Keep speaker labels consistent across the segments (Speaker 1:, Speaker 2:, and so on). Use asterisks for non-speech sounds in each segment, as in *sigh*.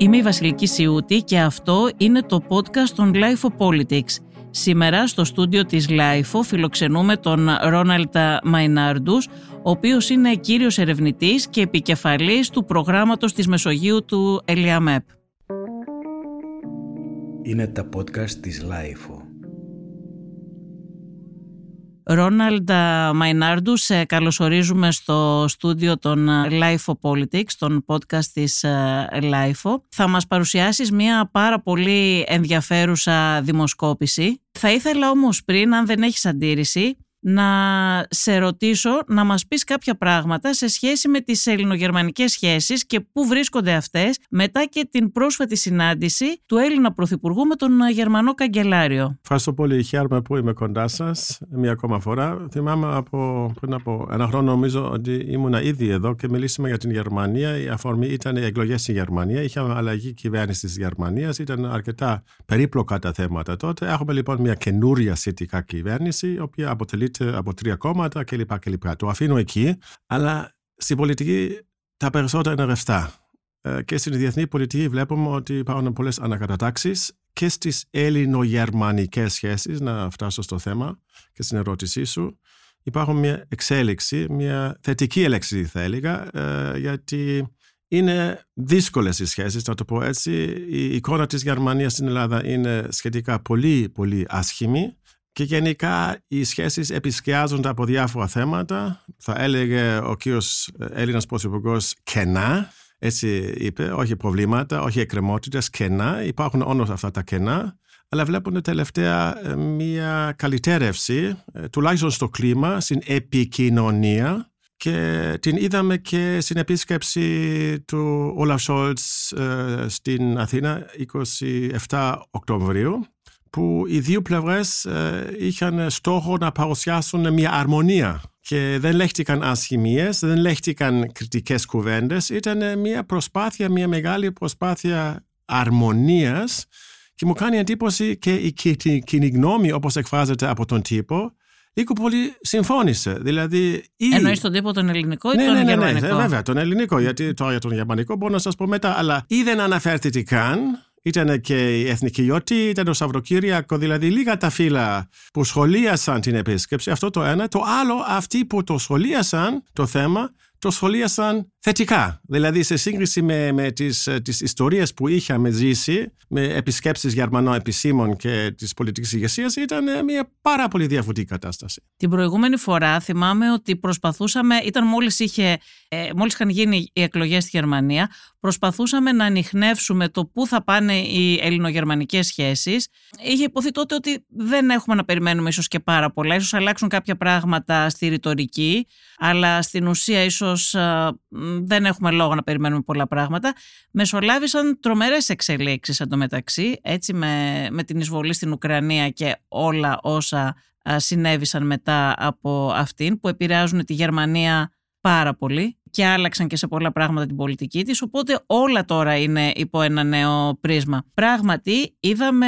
Speaker 1: Είμαι η Βασιλική Σιούτη και αυτό είναι το podcast των LiFO Politics. Σήμερα στο στούντιο της LiFO φιλοξενούμε τον Ρόναλντ Μαϊνάρντους, ο οποίος είναι κύριος ερευνητής και επικεφαλής του προγράμματος της Μεσογείου του ΕΛΙΑΜΕΠ.
Speaker 2: Είναι τα podcast της LiFO.
Speaker 1: Ρόναλντ Μαϊνάρντους, σε καλωσορίζουμε στο στούντιο των LiFO Politics, των podcast της Life. Θα μας παρουσιάσεις μια πάρα πολύ ενδιαφέρουσα δημοσκόπηση. Θα ήθελα όμως πριν, αν δεν έχεις αντίρρηση, να σε ρωτήσω να μας πεις κάποια πράγματα σε σχέση με τις ελληνογερμανικές σχέσεις και πού βρίσκονται αυτές μετά και την πρόσφατη συνάντηση του Έλληνα Πρωθυπουργού με τον Γερμανό Καγκελάριο.
Speaker 3: Ευχαριστώ πολύ. Χαίρομαι που είμαι κοντά σας μία ακόμα φορά. Θυμάμαι από, πριν από ένα χρόνο, νομίζω ότι ήμουν ήδη εδώ και μιλήσαμε για την Γερμανία. Η αφορμή ήταν οι εκλογές στην Γερμανία. Είχαμε αλλαγή κυβέρνησης της Γερμανίας. Ήταν αρκετά περίπλοκα τα θέματα τότε. Έχουμε λοιπόν μια καινούρια σχετικά κυβέρνηση, η οποία αποτελεί από τρία κόμματα κλπ. κλπ. Το αφήνω εκεί, αλλά στην πολιτική τα περισσότερα είναι ρευστά. Ε, και στην διεθνή πολιτική βλέπουμε ότι υπάρχουν πολλές ανακατατάξεις και στις ελληνογερμανικές σχέσεις, να φτάσω στο θέμα και στην ερώτησή σου, υπάρχουν μια εξέλιξη, μια θετική έλεξη θα έλεγα, ε, γιατί είναι δύσκολες οι σχέσεις, να το πω έτσι. Η εικόνα της Γερμανίας στην Ελλάδα είναι σχετικά πολύ, πολύ άσχημη. Και γενικά οι σχέσεις επισκιάζονται από διάφορα θέματα. Θα έλεγε ο κύριος Έλληνας Πρωθυπουργός κενά, έτσι είπε, όχι προβλήματα, όχι εκκρεμότητες, κενά. Υπάρχουν όντως αυτά τα κενά, αλλά βλέπουν τελευταία ε, μια καλυτέρευση, ε, τουλάχιστον στο κλίμα, στην επικοινωνία και την είδαμε και στην επίσκεψη του Όλαφ Σόλτς ε, στην Αθήνα 27 Οκτωβρίου που οι δύο πλευρές ε, είχαν στόχο να παρουσιάσουν μια αρμονία και δεν λέχτηκαν ασχημίες, δεν λέχτηκαν κριτικές κουβέντες. Ήταν μια προσπάθεια, μια μεγάλη προσπάθεια αρμονίας και μου κάνει εντύπωση και η κοινή γνώμη όπως εκφράζεται από τον τύπο Λίγο πολύ συμφώνησε. Δηλαδή,
Speaker 1: ή... Εννοείς τον τύπο τον ελληνικό ή
Speaker 3: ναι,
Speaker 1: τον
Speaker 3: ναι, ναι,
Speaker 1: γερμανικό;
Speaker 3: Ναι, βέβαια, τον ελληνικό. Γιατί τώρα για τον γερμανικό μπορώ να σας πω μετά. Αλλά ή δεν αναφέρθηκε καν ήταν και η Εθνική Ιώτη, ήταν το Σαββατοκύριακο, δηλαδή λίγα τα φύλλα που σχολίασαν την επίσκεψη. Αυτό το ένα. Το άλλο, αυτοί που το σχολίασαν το θέμα, το σχολίασαν θετικά. Δηλαδή σε σύγκριση με, με τις, ε, τις ιστορίες που είχαμε ζήσει με επισκέψεις Γερμανών επισήμων και της πολιτικής ηγεσίας ήταν ε, μια πάρα πολύ διαφορετική κατάσταση.
Speaker 1: Την προηγούμενη φορά θυμάμαι ότι προσπαθούσαμε, ήταν μόλις, είχε, ε, μόλις είχαν γίνει οι εκλογές στη Γερμανία, προσπαθούσαμε να ανοιχνεύσουμε το πού θα πάνε οι ελληνογερμανικές σχέσεις. Είχε υποθεί τότε ότι δεν έχουμε να περιμένουμε ίσως και πάρα πολλά, ίσως αλλάξουν κάποια πράγματα στη ρητορική, αλλά στην ουσία ίσως δεν έχουμε λόγο να περιμένουμε πολλά πράγματα. Μεσολάβησαν τρομερές εξελίξεις εντωμεταξύ, έτσι με, με την εισβολή στην Ουκρανία και όλα όσα συνέβησαν μετά από αυτήν που επηρεάζουν τη Γερμανία πάρα πολύ και άλλαξαν και σε πολλά πράγματα την πολιτική της, οπότε όλα τώρα είναι υπό ένα νέο πρίσμα. Πράγματι, είδαμε,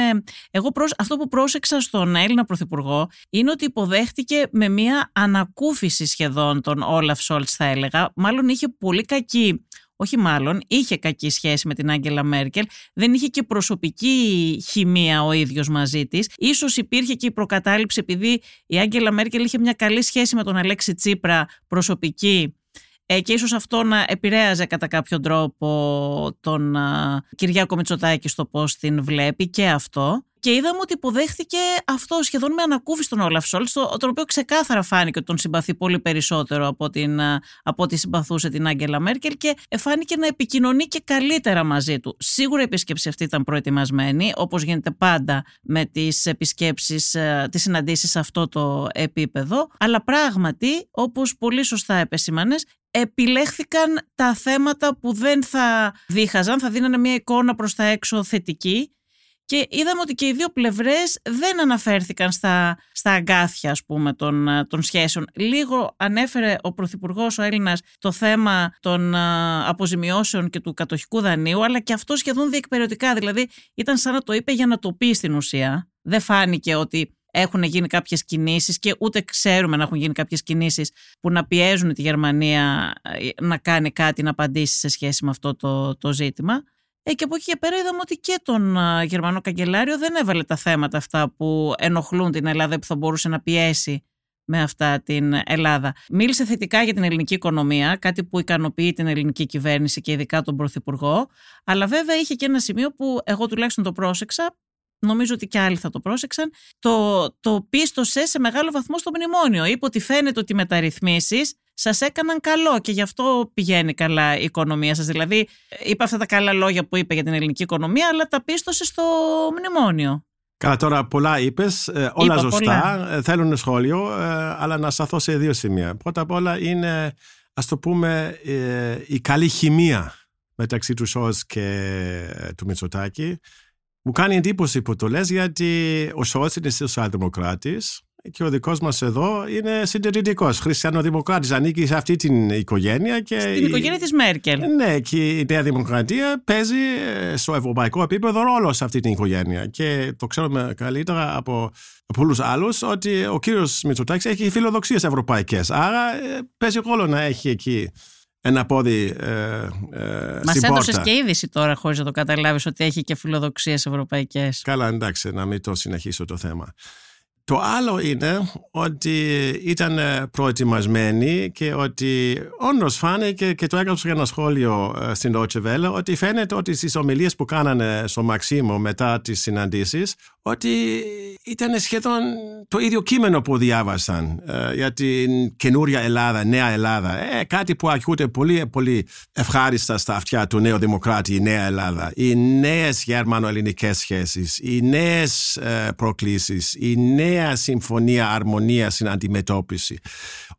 Speaker 1: εγώ αυτό που πρόσεξα στον Έλληνα Πρωθυπουργό είναι ότι υποδέχτηκε με μια ανακούφιση σχεδόν τον Όλαφ Σόλτς θα έλεγα, μάλλον είχε πολύ κακή όχι μάλλον, είχε κακή σχέση με την Άγγελα Μέρκελ, δεν είχε και προσωπική χημεία ο ίδιος μαζί της. Ίσως υπήρχε και η προκατάληψη επειδή η Άγγελα Μέρκελ είχε μια καλή σχέση με τον Αλέξη Τσίπρα προσωπική ε, και ίσως αυτό να επηρέαζε κατά κάποιο τρόπο τον Κυριάκο Μητσοτάκη στο πώς την βλέπει και αυτό. Και είδαμε ότι υποδέχθηκε αυτό σχεδόν με ανακούφιση τον Όλαφ Σόλτς, τον οποίο ξεκάθαρα φάνηκε ότι τον συμπαθεί πολύ περισσότερο από, την, από ό,τι συμπαθούσε την Άγγελα Μέρκελ και φάνηκε να επικοινωνεί και καλύτερα μαζί του. Σίγουρα η επίσκεψη αυτή ήταν προετοιμασμένη, όπως γίνεται πάντα με τις επισκέψεις, τις συναντήσεις σε αυτό το επίπεδο. Αλλά πράγματι, όπως πολύ σωστά επεσήμανες, επιλέχθηκαν τα θέματα που δεν θα δίχαζαν, θα δίνανε μια εικόνα προς τα έξω θετική και είδαμε ότι και οι δύο πλευρές δεν αναφέρθηκαν στα, στα αγκάθια ας πούμε των, των σχέσεων. Λίγο ανέφερε ο Πρωθυπουργός ο Έλληνας το θέμα των αποζημιώσεων και του κατοχικού δανείου αλλά και αυτό σχεδόν διεκπαιρεωτικά δηλαδή ήταν σαν να το είπε για να το πει στην ουσία. Δεν φάνηκε ότι έχουν γίνει κάποιες κινήσεις και ούτε ξέρουμε να έχουν γίνει κάποιες κινήσεις που να πιέζουν τη Γερμανία ε, να κάνει κάτι, να απαντήσει σε σχέση με αυτό το, το ζήτημα. Ε, και από εκεί και πέρα είδαμε ότι και τον Γερμανό Καγκελάριο δεν έβαλε τα θέματα αυτά που ενοχλούν την Ελλάδα που θα μπορούσε να πιέσει με αυτά την Ελλάδα. Μίλησε θετικά για την ελληνική οικονομία, κάτι που ικανοποιεί την ελληνική κυβέρνηση και ειδικά τον Πρωθυπουργό, αλλά βέβαια είχε και ένα σημείο που εγώ τουλάχιστον το πρόσεξα, νομίζω ότι και άλλοι θα το πρόσεξαν, το, το πίστοσε σε μεγάλο βαθμό στο μνημόνιο. Είπε ότι φαίνεται ότι οι μεταρρυθμίσεις σας έκαναν καλό και γι' αυτό πηγαίνει καλά η οικονομία σας. Δηλαδή, είπε αυτά τα καλά λόγια που είπε για την ελληνική οικονομία, αλλά τα πίστοσε στο μνημόνιο.
Speaker 3: Καλά, τώρα πολλά είπες, ε, όλα ζωστά, ε, θέλουν σχόλιο, ε, αλλά να σταθώ σε δύο σημεία. Πρώτα απ' όλα είναι, ας το πούμε, η καλή χημεία μεταξύ του Σόλτς και του Μητσοτάκη. Μου κάνει εντύπωση που το λες γιατί ο Σόλτς είναι σοσιαλδημοκράτης και ο δικός μας εδώ είναι συντηρητικός, χριστιανοδημοκράτης, ανήκει σε αυτή την οικογένεια. Και
Speaker 1: Στην οικογένεια της Μέρκελ.
Speaker 3: Ναι, και η Νέα Δημοκρατία παίζει ε, στο ευρωπαϊκό επίπεδο ρόλο σε αυτή την οικογένεια. Και το ξέρουμε καλύτερα από, από πολλούς άλλους ότι ο κύριος Μητσοτάκης έχει φιλοδοξίες ευρωπαϊκές. Άρα ε, παίζει ρόλο να έχει εκεί ένα πόδι ε,
Speaker 1: ε, Μας έδωσες και είδηση τώρα χωρίς να το καταλάβεις ότι έχει και φιλοδοξίες ευρωπαϊκές.
Speaker 3: Καλά εντάξει να μην το συνεχίσω το θέμα. Το άλλο είναι ότι ήταν προετοιμασμένοι και ότι όντως φάνηκε και το έγραψε για ένα σχόλιο ε, στην Deutsche Welle ότι φαίνεται ότι στις ομιλίες που κάνανε στο Μαξίμο μετά τις συναντήσεις ότι ήταν σχεδόν το ίδιο κείμενο που διάβασαν ε, για την καινούρια Ελλάδα, νέα Ελλάδα. Ε, κάτι που ακούγεται πολύ, πολύ ευχάριστα στα αυτιά του νέου δημοκράτη, η νέα Ελλάδα. Οι νέες γερμανο-ελληνικές σχέσεις, οι νέες ε, προκλήσεις, η νέα συμφωνία αρμονίας στην αντιμετώπιση.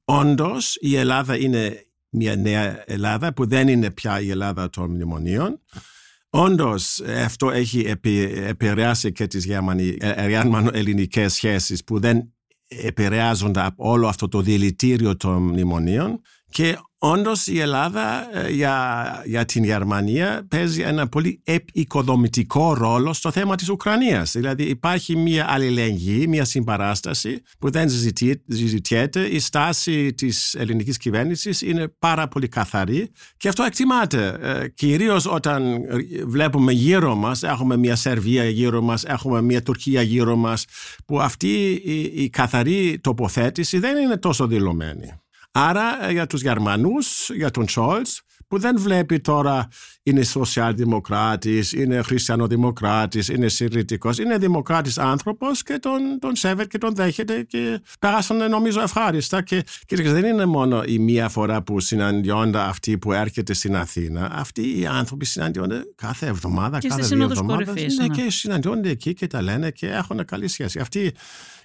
Speaker 3: Όντως, η Ελλάδα είναι μια νέα Ελλάδα που δεν είναι πια η Ελλάδα των μνημονίων. Όντως, αυτό έχει επηρεάσει και τις γερμανο-ελληνικές σχέσεις που δεν επηρεάζονται από όλο αυτό το δηλητήριο των μνημονίων. Και Όντως η Ελλάδα ε, για, για την Γερμανία παίζει ένα πολύ οικοδομητικό ρόλο στο θέμα της Ουκρανίας. Δηλαδή υπάρχει μια αλληλεγγύη, μια συμπαράσταση που δεν συζητιέται. Η στάση της ελληνικής κυβέρνησης είναι πάρα πολύ καθαρή και αυτό εκτιμάται. Ε, κυρίως όταν βλέπουμε γύρω μας, έχουμε μια Σερβία γύρω μας, έχουμε μια Τουρκία γύρω μας, που αυτή η, η καθαρή τοποθέτηση δεν είναι τόσο δηλωμένη. Άρα ε, για τους Γερμανούς, για τον Σόλτς, που δεν βλέπει τώρα είναι σοσιαλδημοκράτης, είναι χριστιανοδημοκράτης, είναι συντηρητικός, είναι δημοκράτης άνθρωπος και τον, τον σέβεται και τον δέχεται και περάσανε νομίζω ευχάριστα. Και, και δεν είναι μόνο η μία φορά που συναντιόνται αυτοί που έρχεται στην Αθήνα, αυτοί οι άνθρωποι συναντιόνται κάθε εβδομάδα,
Speaker 1: και
Speaker 3: κάθε δύο εβδομάδες. Ναι, και συναντιόνται εκεί και τα λένε και έχουν καλή σχέση. Αυτή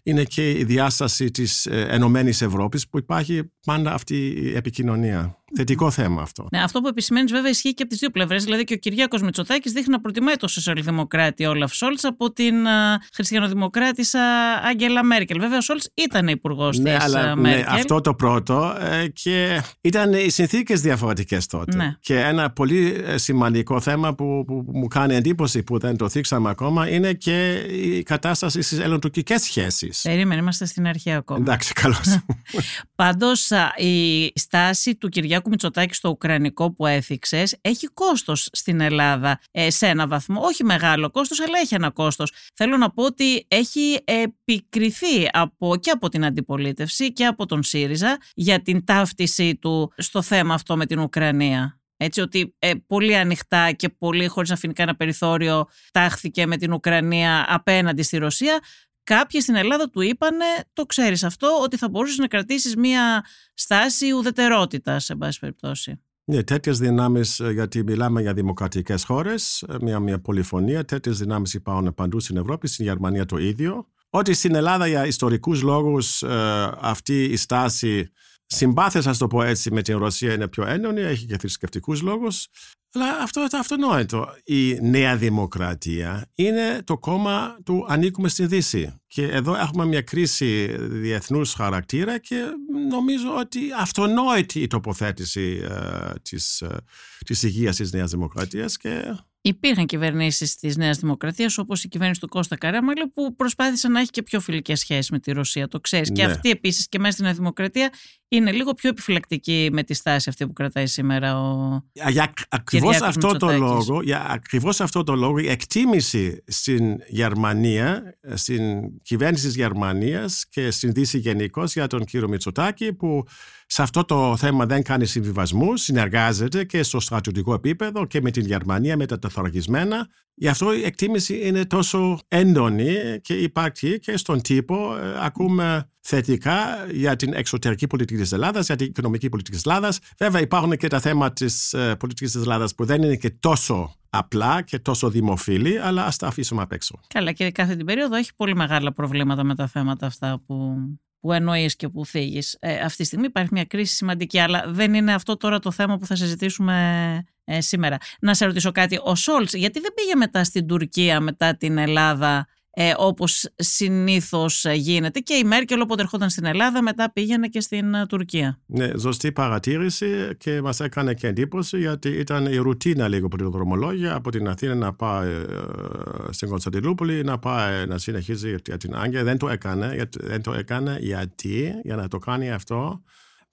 Speaker 3: είναι και η διάσταση της ε, Ενωμένης Ευρώπης που υπάρχει πάντα αυτή η επικοινωνία. Θετικό θέμα αυτό.
Speaker 1: Ναι, αυτό που επισημαίνεις βέβαια ισχύει και από τις δύο πλευρές. Δηλαδή και ο Κυριάκος Μητσοτάκης δείχνει να προτιμάει το σοσιαλδημοκράτη Όλαφ Σόλτς από την uh, χριστιανοδημοκράτησα Άγγελα Μέρκελ. Βέβαια, ο Σόλτς ήταν υπουργός ναι, της ναι, Μέρκελ.
Speaker 3: Ναι, αυτό το πρώτο. Ε, και ήταν οι συνθήκες διαφορετικές τότε. Ναι. Και ένα πολύ ε, σημαντικό θέμα που, που, που, μου κάνει εντύπωση που δεν το θίξαμε ακόμα είναι και η κατάσταση στις ελληνοτουρκικές σχέσεις.
Speaker 1: Περίμενε, είμαστε στην αρχή ακόμα.
Speaker 3: Εντάξει, καλώς. *laughs*
Speaker 1: Πάντως, η στάση του Κυριάκου Κυριάκου Μητσοτάκη στο Ουκρανικό που έθιξες έχει κόστος στην Ελλάδα ε, σε ένα βαθμό. Όχι μεγάλο κόστος, αλλά έχει ένα κόστος. Θέλω να πω ότι έχει επικριθεί από, και από την αντιπολίτευση και από τον ΣΥΡΙΖΑ για την ταύτισή του στο θέμα αυτό με την Ουκρανία. Έτσι ότι ε, πολύ ανοιχτά και πολύ χωρίς να αφήνει κανένα περιθώριο τάχθηκε με την Ουκρανία απέναντι στη Ρωσία κάποιοι στην Ελλάδα του είπανε, το ξέρεις αυτό, ότι θα μπορούσες να κρατήσεις μια στάση ουδετερότητας, σε πάση περιπτώσει.
Speaker 3: Ναι, τέτοιες δυνάμεις, ε, γιατί μιλάμε για δημοκρατικές χώρες, ε, μια, μια πολυφωνία, τέτοιες δυνάμεις υπάρχουν παντού στην Ευρώπη, στην Γερμανία το ίδιο. Ότι στην Ελλάδα για ιστορικούς λόγους ε, αυτή η στάση συμπάθεια, α το πω έτσι, με την Ρωσία είναι πιο έντονη, έχει και θρησκευτικούς λόγους. Αλλά αυτό είναι αυτονόητο. Η Νέα Δημοκρατία είναι το κόμμα του ανήκουμε στη Δύση. Και εδώ έχουμε μια κρίση διεθνούς χαρακτήρα και νομίζω ότι αυτονόητη η τοποθέτηση ε, της, ε, της υγείας της Νέας Δημοκρατίας και
Speaker 1: Υπήρχαν κυβερνήσεις της Νέας Δημοκρατίας, όπως η κυβέρνηση του Κώστα Καρέμαλη, που προσπάθησε να έχει και πιο φιλικές σχέσεις με τη Ρωσία. Το ξέρεις. Και
Speaker 3: Ναι.
Speaker 1: αυτή επίσης και μέσα στη Νέα Δημοκρατία είναι λίγο πιο επιφυλακτική με τη στάση αυτή που κρατάει σήμερα ο.
Speaker 3: Για ακριβώς
Speaker 1: Κυριάκος
Speaker 3: αυτό το
Speaker 1: Μητσοτάκης.
Speaker 3: λόγο, για ακριβώς αυτό το λόγο, η εκτίμηση στην Γερμανία, στην κυβέρνηση της Γερμανίας και στην Δύση γενικώ για τον κύριο Μητσοτάκη που σε αυτό το θέμα δεν κάνει συμβιβασμού, συνεργάζεται και στο στρατιωτικό επίπεδο και με την Γερμανία, με τα τεθωρακισμένα. Γι' αυτό η εκτίμηση είναι τόσο έντονη και υπάρχει και στον τύπο. Ε, Ακούμε θετικά για την εξωτερική πολιτική της Ελλάδας, για την οικονομική πολιτική της Ελλάδας. Βέβαια υπάρχουν και τα θέματα της ε, πολιτικής της Ελλάδας που δεν είναι και τόσο απλά και τόσο δημοφιλή, αλλά ας τα αφήσουμε απ' έξω.
Speaker 1: Καλά, και κάθε την περίοδο έχει πολύ μεγάλα προβλήματα με τα θέματα αυτά που, που εννοείς και που θίγεις. Ε, αυτή τη στιγμή υπάρχει μια κρίση σημαντική, αλλά δεν είναι αυτό τώρα το θέμα που θα συζητήσουμε ε, σήμερα. Να σε ρωτήσω κάτι. Ο Σόλτς, γιατί δεν πήγε μετά στην Τουρκία, μετά την Ελλάδα, ε, όπως συνήθως γίνεται και η Μέρκελ όποτε ερχόταν στην Ελλάδα μετά πήγαινε και στην ε, Τουρκία.
Speaker 3: Ναι, σωστή παρατήρηση και μας έκανε και εντύπωση γιατί ήταν η ρουτίνα λίγο από την δρομολόγια από την Αθήνα να πάει ε, στην Κωνσταντινούπολη να πάει να συνεχίζει για την Άγκια. Δεν το έκανε, γιατί- δεν το έκανε γιατί για να το κάνει αυτό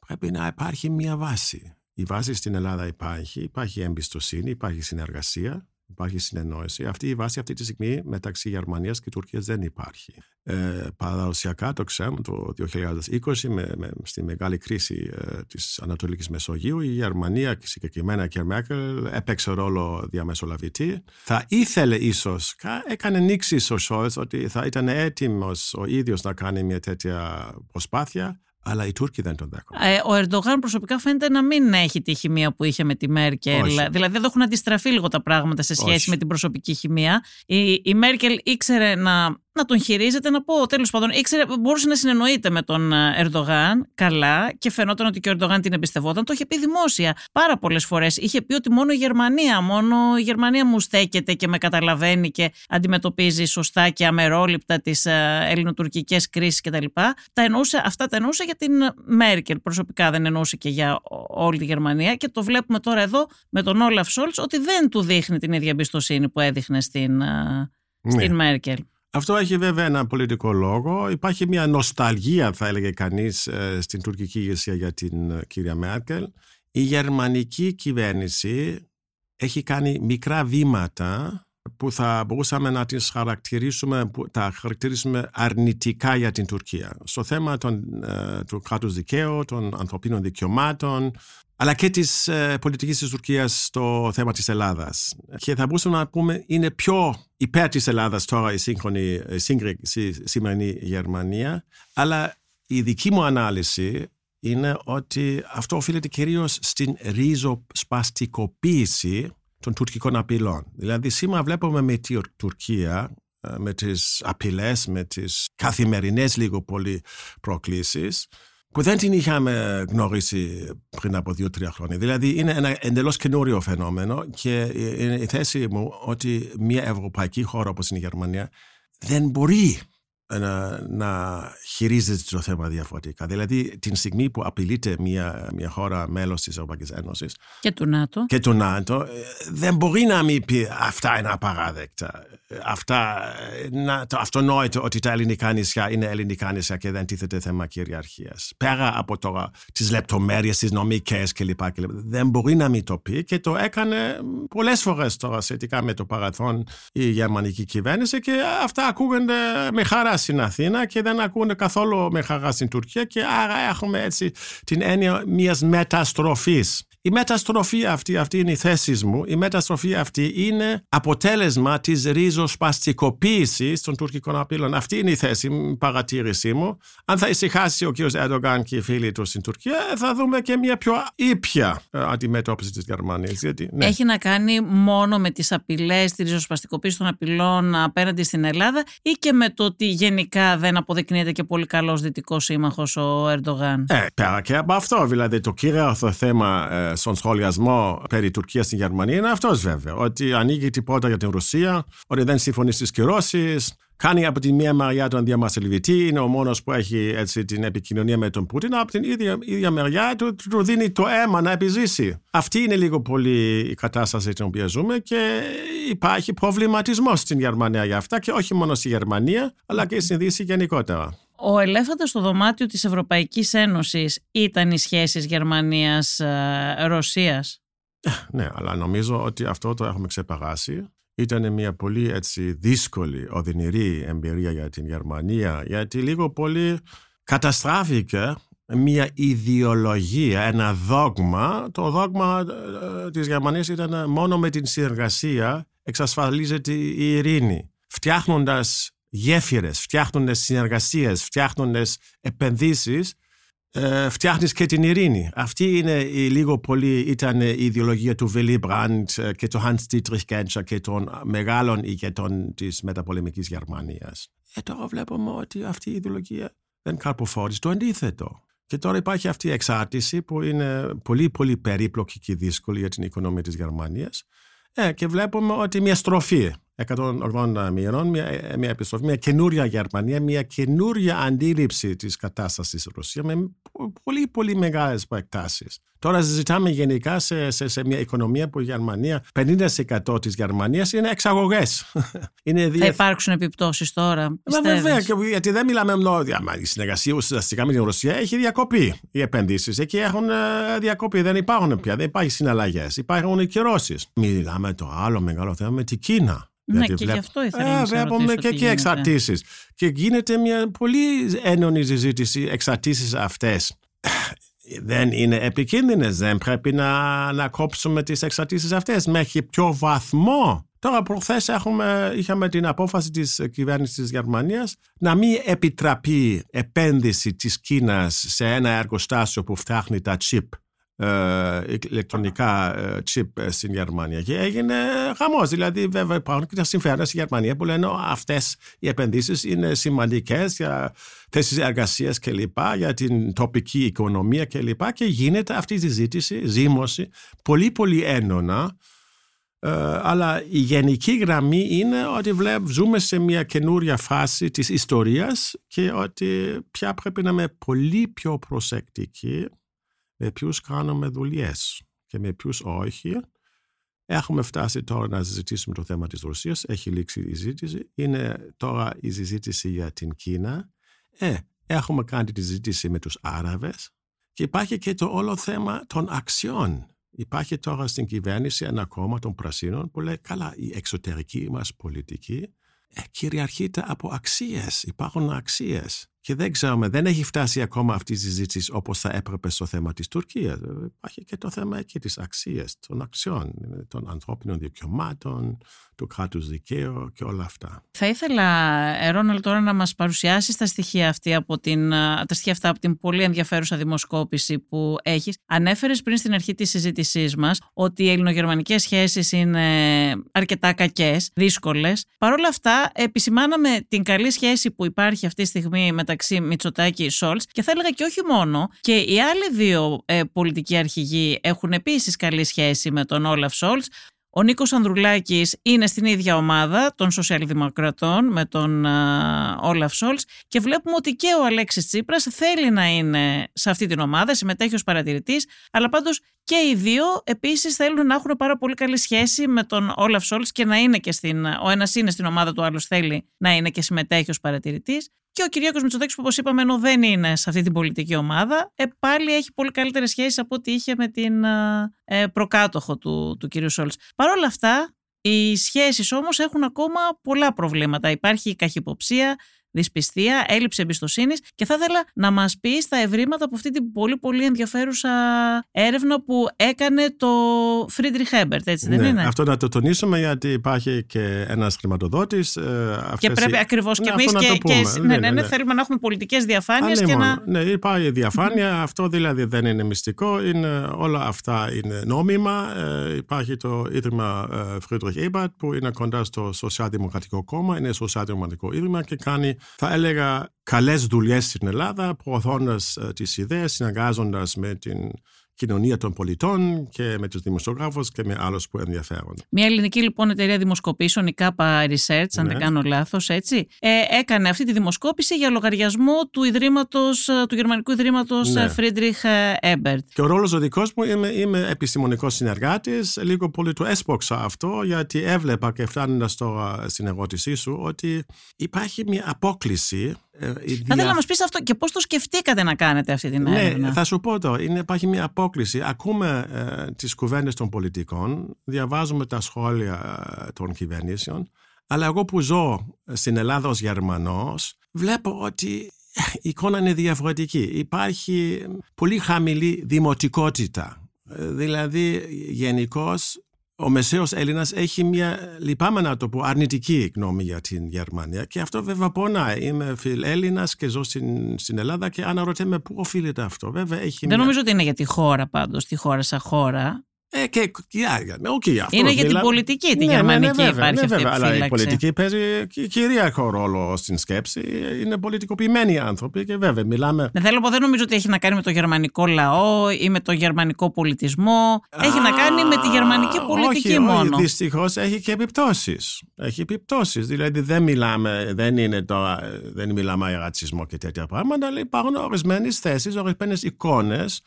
Speaker 3: πρέπει να υπάρχει μια βάση. Η βάση στην Ελλάδα υπάρχει, υπάρχει εμπιστοσύνη, υπάρχει συνεργασία, υπάρχει συνεννόηση. Αυτή η βάση αυτή τη στιγμή μεταξύ Γερμανίας και Τουρκίας δεν υπάρχει. Ε, παραδοσιακά το ξέρουμε το 2020 με, με, στη μεγάλη κρίση ε, της Ανατολικής Μεσογείου η Γερμανία και συγκεκριμένα και η Μέρκελ έπαιξε ρόλο διαμεσολαβητή. Θα ήθελε ίσως, κα- έκανε νήξη ο Σόλτς ότι θα ήταν έτοιμος ο ίδιος να κάνει μια τέτοια προσπάθεια αλλά οι Τούρκοι δεν τον δέχονται.
Speaker 1: Ε, ο Ερντογάν προσωπικά φαίνεται να μην έχει τη χημεία που είχε με τη Μέρκελ.
Speaker 3: Όχι.
Speaker 1: Δηλαδή εδώ έχουν αντιστραφεί λίγο τα πράγματα σε σχέση
Speaker 3: Όχι.
Speaker 1: με την προσωπική χημεία. Η, η Μέρκελ ήξερε να, να τον χειρίζεται, να πω τέλος πάντων, ήξερε, μπορούσε να συνεννοείται με τον ε, Ερντογάν καλά και φαινόταν ότι και ο Ερντογάν την εμπιστευόταν. Το είχε πει δημόσια πάρα πολλές φορές. Είχε πει ότι μόνο η Γερμανία, μόνο η Γερμανία μου στέκεται και με καταλαβαίνει και αντιμετωπίζει σωστά και αμερόληπτα τις ελληνοτουρκικές κρίσεις κτλ. Τα εννοούσε, αυτά τα εννοούσε για την Μέρκελ. Προσωπικά δεν εννοούσε και για όλη τη Γερμανία. Και το βλέπουμε τώρα εδώ με τον Όλαφ Σόλτς ότι δεν του δείχνει την ίδια εμπιστοσύνη που έδειχνε στην, ε, στην Μέρκελ.
Speaker 3: Αυτό έχει βέβαια ένα πολιτικό λόγο. Υπάρχει μια νοσταλγία, θα έλεγε κανείς, ε, στην τουρκική ηγεσία για την ε, κυρία Μέρκελ. Η γερμανική κυβέρνηση έχει κάνει μικρά βήματα που θα μπορούσαμε να τις χαρακτηρίσουμε, που τα χαρακτηρίσουμε αρνητικά για την Τουρκία. Στο θέμα των, ε, του κράτους δικαίου, των ανθρωπίνων δικαιωμάτων, αλλά και της ε, πολιτικής της Τουρκίας στο θέμα της Ελλάδας. Και θα μπορούσαμε να πούμε είναι πιο υπέρ της Ελλάδας τώρα η σύγχρονη, η σύγκρι- η σημερινή Γερμανία, αλλά η δική μου ανάλυση είναι ότι αυτό οφείλεται κυρίως στην ριζοσπαστικοποίηση των τουρκικών απειλών. Δηλαδή σήμερα βλέπουμε με τη Τουρκία ε, με τις απειλές, με τις καθημερινές λίγο πολύ προκλήσεις που δεν την είχαμε γνωρίσει πριν από δύο-τρία χρόνια. Δηλαδή είναι ένα εντελώς καινούριο φαινόμενο και είναι η θέση μου ότι μια ευρωπαϊκή χώρα όπως είναι η Γερμανία δεν μπορεί να, να χειρίζεται το θέμα διαφορετικά. Δηλαδή την στιγμή που απειλείται μια, μια χώρα μέλος της Ευρωπαϊκής Ένωσης
Speaker 1: Και του ΝΑΤΟ.
Speaker 3: και του ΝΑΤΟ ε, δεν μπορεί να μην πει αυτά είναι απαράδεκτα. Ε, Αυτά, ε, να, το αυτονόητο ότι τα ελληνικά νησιά είναι ελληνικά νησιά και δεν τίθεται θέμα κυριαρχίας. Πέρα από τώρα τις λεπτομέρειες, τις νομικές κλπ. κλπ. Δεν μπορεί να μην το πει και το έκανε πολλές φορές τώρα σχετικά με το παρελθόν η γερμανική κυβέρνηση και αυτά ακούγονται με χαρά στην Αθήνα και δεν ακούγονται καθόλου με χαρά στην Τουρκία και άρα έχουμε έτσι την έννοια μιας μεταστροφής. Η μεταστροφή αυτή, αυτή είναι η θέση μου, η μεταστροφή αυτή είναι αποτέλεσμα της ριζοσπαστικοποίησης των τουρκικών απειλών. Αυτή είναι η θέση μου, η παρατήρησή μου. Αν θα ησυχάσει ο κ. Ερντογάν και οι φίλοι του στην Τουρκία, θα δούμε και μια πιο ήπια ε, αντιμετώπιση της Γερμανίας. Γιατί, ναι.
Speaker 1: Έχει να κάνει μόνο με τις απειλές, τη ριζοσπαστικοποίηση των απειλών απέναντι στην Ελλάδα ή και με το ότι γενικά δεν αποδεικνύεται και πολύ καλός δυτικός σύμμαχος ο Ερντογάν;
Speaker 3: Ε, πέρα και από αυτό, δηλαδή το κύριο θέμα ε, στον σχολιασμό περί Τουρκίας στην Γερμανία είναι αυτός βέβαια. Ότι ανοίγει την πόρτα για την Ρωσία, ότι δεν συμφωνεί στις κυρώσεις, κάνει από τη μία μεριά τον διαμασελβητή, είναι ο μόνος που έχει έτσι, την επικοινωνία με τον Πούτιν, από την ίδια, ίδια μεριά του, του δίνει το αίμα να επιζήσει. Αυτή είναι λίγο πολύ η κατάσταση την οποία ζούμε και υπάρχει προβληματισμός στην Γερμανία για αυτά και όχι μόνο στη Γερμανία, αλλά και στην Δύση γενικότερα.
Speaker 1: Ο ελέφαντας στο δωμάτιο της Ευρωπαϊκής Ένωσης ήταν οι σχέσεις Γερμανίας-Ρωσίας.
Speaker 3: Ε, ναι, αλλά νομίζω ότι αυτό το έχουμε ξεπεράσει. Ήταν μια πολύ έτσι, δύσκολη, οδυνηρή εμπειρία για την Γερμανία, γιατί λίγο πολύ καταστράφηκε μια ιδεολογία, ένα δόγμα. Το δόγμα ε, της Γερμανίας ήταν μόνο με την συνεργασία εξασφαλίζεται η ειρήνη. Φτιάχνοντας γέφυρες, φτιάχνοντας συνεργασίες, φτιάχνοντας επενδύσεις, ε, φτιάχνεις και την ειρήνη. Αυτή είναι η, λίγο πολύ ήταν η ιδεολογία του Willy Brandt ε, και του Hans Dietrich Genscher και των μεγάλων ηγετών της μεταπολεμικής Γερμανίας. Ε, τώρα βλέπουμε ότι αυτή η ιδεολογία δεν καρποφόρησε το αντίθετο. Και τώρα υπάρχει αυτή η εξάρτηση που είναι πολύ πολύ περίπλοκη και δύσκολη για την οικονομία της Γερμανίας. Ε, και βλέπουμε ότι μια στροφή 180 μοιρών, μια, μια επιστροφή, μια καινούρια Γερμανία, μια καινούρια αντίληψη της κατάστασης στη Ρωσία με πολύ πολύ μεγάλες προεκτάσεις. Τώρα συζητάμε γενικά σε, σε, σε, μια οικονομία που η Γερμανία, 50% της Γερμανίας είναι εξαγωγές. *laughs*
Speaker 1: είναι Θα υπάρξουν επιπτώσεις τώρα, πιστεύεις;
Speaker 3: Βέβαια, γιατί δεν μιλάμε μόνο, η συνεργασία ουσιαστικά με την Ρωσία έχει διακοπεί οι επενδύσεις. Εκεί έχουν ε, διακοπεί, δεν υπάρχουν πια, δεν υπάρχει συναλλαγές, υπάρχουν οι κυρώσεις. Μιλάμε το άλλο μεγάλο θέμα με την Κίνα.
Speaker 1: Ναι, και βλέπ... γι' αυτό ήθελα ε, να
Speaker 3: Βλέπουμε και εκεί εξαρτήσεις. Και γίνεται μια πολύ έντονη συζήτηση εξαρτήσεις αυτές. Δεν είναι επικίνδυνες, δεν πρέπει να, να κόψουμε τις εξαρτήσεις αυτές. Μέχρι ποιο βαθμό; Τώρα προχθές έχουμε, είχαμε την απόφαση της κυβέρνησης της Γερμανίας να μην επιτραπεί επένδυση της Κίνας σε ένα εργοστάσιο που φτιάχνει τα chip ε, ηλεκτρονικά ε, chip ε, στην Γερμανία και έγινε χαμός. Δηλαδή, βέβαια, υπάρχουν και τα συμφέροντα στη Γερμανία που λένε αυτές οι επενδύσεις είναι σημαντικές για θέσεις εργασίας κλπ., για την τοπική οικονομία κλπ. Και, και γίνεται αυτή η συζήτηση, ζήμωση, πολύ πολύ έντονα. αλλά η γενική γραμμή είναι ότι βλέπ, ζούμε σε μια καινούρια φάση της ιστορίας και ότι πια πρέπει να είμαι πολύ πιο προσεκτικοί με ποιους κάνουμε δουλειές και με ποιους όχι. Έχουμε φτάσει τώρα να συζητήσουμε το θέμα της Ρωσίας. Έχει λήξει η συζήτηση. Είναι τώρα η συζήτηση για την Κίνα. Ε, έχουμε κάνει τη συζήτηση με τους Άραβες και υπάρχει και το όλο θέμα των αξιών. Υπάρχει τώρα στην κυβέρνηση ένα κόμμα των Πρασίνων που λέει καλά η εξωτερική μας πολιτική ε, κυριαρχείται από αξίες. Υπάρχουν αξίες. Και δεν ξέρουμε, δεν έχει φτάσει ακόμα αυτή η συζήτηση όπως θα έπρεπε στο θέμα της Τουρκίας. Υπάρχει και το θέμα εκεί της αξίας, των αξιών, των ανθρώπινων δικαιωμάτων, του κράτους δικαίου και όλα αυτά.
Speaker 1: Θα ήθελα, Ρόναλ, τώρα να μας παρουσιάσεις τα στοιχεία, αυτή από την, τα στοιχεία αυτά από την πολύ ενδιαφέρουσα δημοσκόπηση που έχεις. Ανέφερες πριν στην αρχή της συζήτησής μας ότι οι ελληνογερμανικές σχέσεις είναι αρκετά κακές, δύσκολες. Παρ' όλα αυτά, επισημάναμε την καλή σχέση που υπάρχει αυτή τη στιγμή μεταξύ μεταξύ Μητσοτάκη Σόλτς και θα έλεγα και όχι μόνο. Και οι άλλοι δύο ε, πολιτικοί αρχηγοί έχουν επίσης καλή σχέση με τον Όλαφ Σόλτς. Ο Νίκος Ανδρουλάκης είναι στην ίδια ομάδα των Σοσιαλδημοκρατών με τον Όλαφ Σόλτς και βλέπουμε ότι και ο Αλέξης Τσίπρας θέλει να είναι σε αυτή την ομάδα, συμμετέχει ως παρατηρητής, αλλά πάντως και οι δύο επίσης θέλουν να έχουν πάρα πολύ καλή σχέση με τον Όλαφ Σόλτς και να είναι και στην. Ο ένας είναι στην ομάδα του, άλλος θέλει να είναι και συμμετέχει ως παρατηρητής. Και ο Κυριάκος Μητσοτάκης που όπως είπαμε ενώ δεν είναι σε αυτή την πολιτική ομάδα ε, πάλι έχει πολύ καλύτερες σχέσεις από ό,τι είχε με την ε, προκάτοχο του, του κυρίου Σολτς. Παρ' όλα αυτά οι σχέσεις όμως έχουν ακόμα πολλά προβλήματα. Υπάρχει η καχυποψία, δυσπιστία, έλλειψη εμπιστοσύνης και θα ήθελα να μας πεις τα ευρήματα από αυτή την πολύ πολύ ενδιαφέρουσα έρευνα που έκανε το Friedrich Ebert, έτσι δεν
Speaker 3: ναι,
Speaker 1: είναι;
Speaker 3: Αυτό να το τονίσουμε γιατί υπάρχει και ένας χρηματοδότης.
Speaker 1: Ε, και πρέπει οι... ακριβώς και ναι, εμείς και, και, ναι, ναι, ναι, ναι, θέλουμε να έχουμε πολιτικές διαφάνειες και να.
Speaker 3: Ναι, υπάρχει διαφάνεια. αυτό δηλαδή δεν είναι μυστικό. Είναι, όλα αυτά είναι νόμιμα. Ε, υπάρχει το Ίδρυμα ε, Φρίντριχ Έμπερτ που είναι κοντά στο Σοσιαλδημοκρατικό Κόμμα. Είναι Σοσιαλδημοκρατικό Ίδρυμα και κάνει θα έλεγα καλές δουλειές στην Ελλάδα, προωθώντας ε, τις ιδέες, συνεργάζοντας με την κοινωνία των πολιτών και με τους δημοσιογράφους και με άλλους που ενδιαφέρονται.
Speaker 1: Μια ελληνική λοιπόν εταιρεία δημοσκοπήσεων, η ΚΑΠΑ Research, αν
Speaker 3: Ναι.
Speaker 1: δεν κάνω λάθος, έτσι, ε, έκανε αυτή τη δημοσκόπηση για λογαριασμό του, ιδρύματος, ε, του Γερμανικού Ιδρύματος
Speaker 3: Ναι.
Speaker 1: ε, Friedrich Ebert.
Speaker 3: Και ο ρόλος ο δικός μου είμαι, είμαι επιστημονικός συνεργάτης. Λίγο πολύ το έσπρωξα αυτό γιατί έβλεπα και φτάνοντας τώρα στην ερώτησή σου ότι υπάρχει μια απόκληση. Ε, η
Speaker 1: Θα ήθελα
Speaker 3: δια-
Speaker 1: να μας πεις αυτό και πώς το σκεφτήκατε να κάνετε αυτή την έρευνα;
Speaker 3: Ναι, θα σου πω τώρα, είναι, υπάρχει μια απόκληση. Ακούμε ε, τις κουβέντες των πολιτικών, διαβάζουμε τα σχόλια ε, των κυβερνήσεων, αλλά εγώ που ζω στην Ελλάδα ως Γερμανός, βλέπω ότι η εικόνα είναι διαφορετική. Υπάρχει πολύ χαμηλή δημοτικότητα. Ε, Δηλαδή, γενικώς ο μεσαίος Έλληνας έχει μια, λυπάμαι να το πω, αρνητική γνώμη για την Γερμανία και αυτό βέβαια πονάει. Είμαι φιλέλληνας και ζω στην, στην Ελλάδα και αναρωτιέμαι πού οφείλεται αυτό. Βέβαια έχει
Speaker 1: Δεν
Speaker 3: μια...
Speaker 1: νομίζω ότι είναι για τη χώρα πάντως, τη χώρα σαν χώρα.
Speaker 3: Ε, και, για, για, okay, αυτό,
Speaker 1: Είναι για την
Speaker 3: μιλά-
Speaker 1: πολιτική, τη
Speaker 3: Ναι,
Speaker 1: γερμανική
Speaker 3: ναι, ναι, βέβαια,
Speaker 1: υπάρχει
Speaker 3: ναι,
Speaker 1: αυτή η
Speaker 3: βέβαια, Αλλά η
Speaker 1: επιφύλαξη.
Speaker 3: πολιτική παίζει κι- κυρίαρχο ρόλο στην σκέψη. Είναι πολιτικοποιημένοι οι άνθρωποι και βέβαια μιλάμε
Speaker 1: Δεν θέλω, δεν νομίζω ότι έχει να κάνει με το γερμανικό λαό ή με το γερμανικό πολιτισμό. Έχει να κάνει με τη γερμανική πολιτική
Speaker 3: όχι,
Speaker 1: μόνο.
Speaker 3: Όχι, δυστυχώς έχει και επιπτώσεις. Έχει επιπτώσεις. Δηλαδή δεν μιλάμε, δεν, είναι τώρα, δεν μιλάμε για ρατσισμό και τέτοια πράγματα, αλλά υπάρχουν ορισμένες θέσεις, ορισμένες εικόνες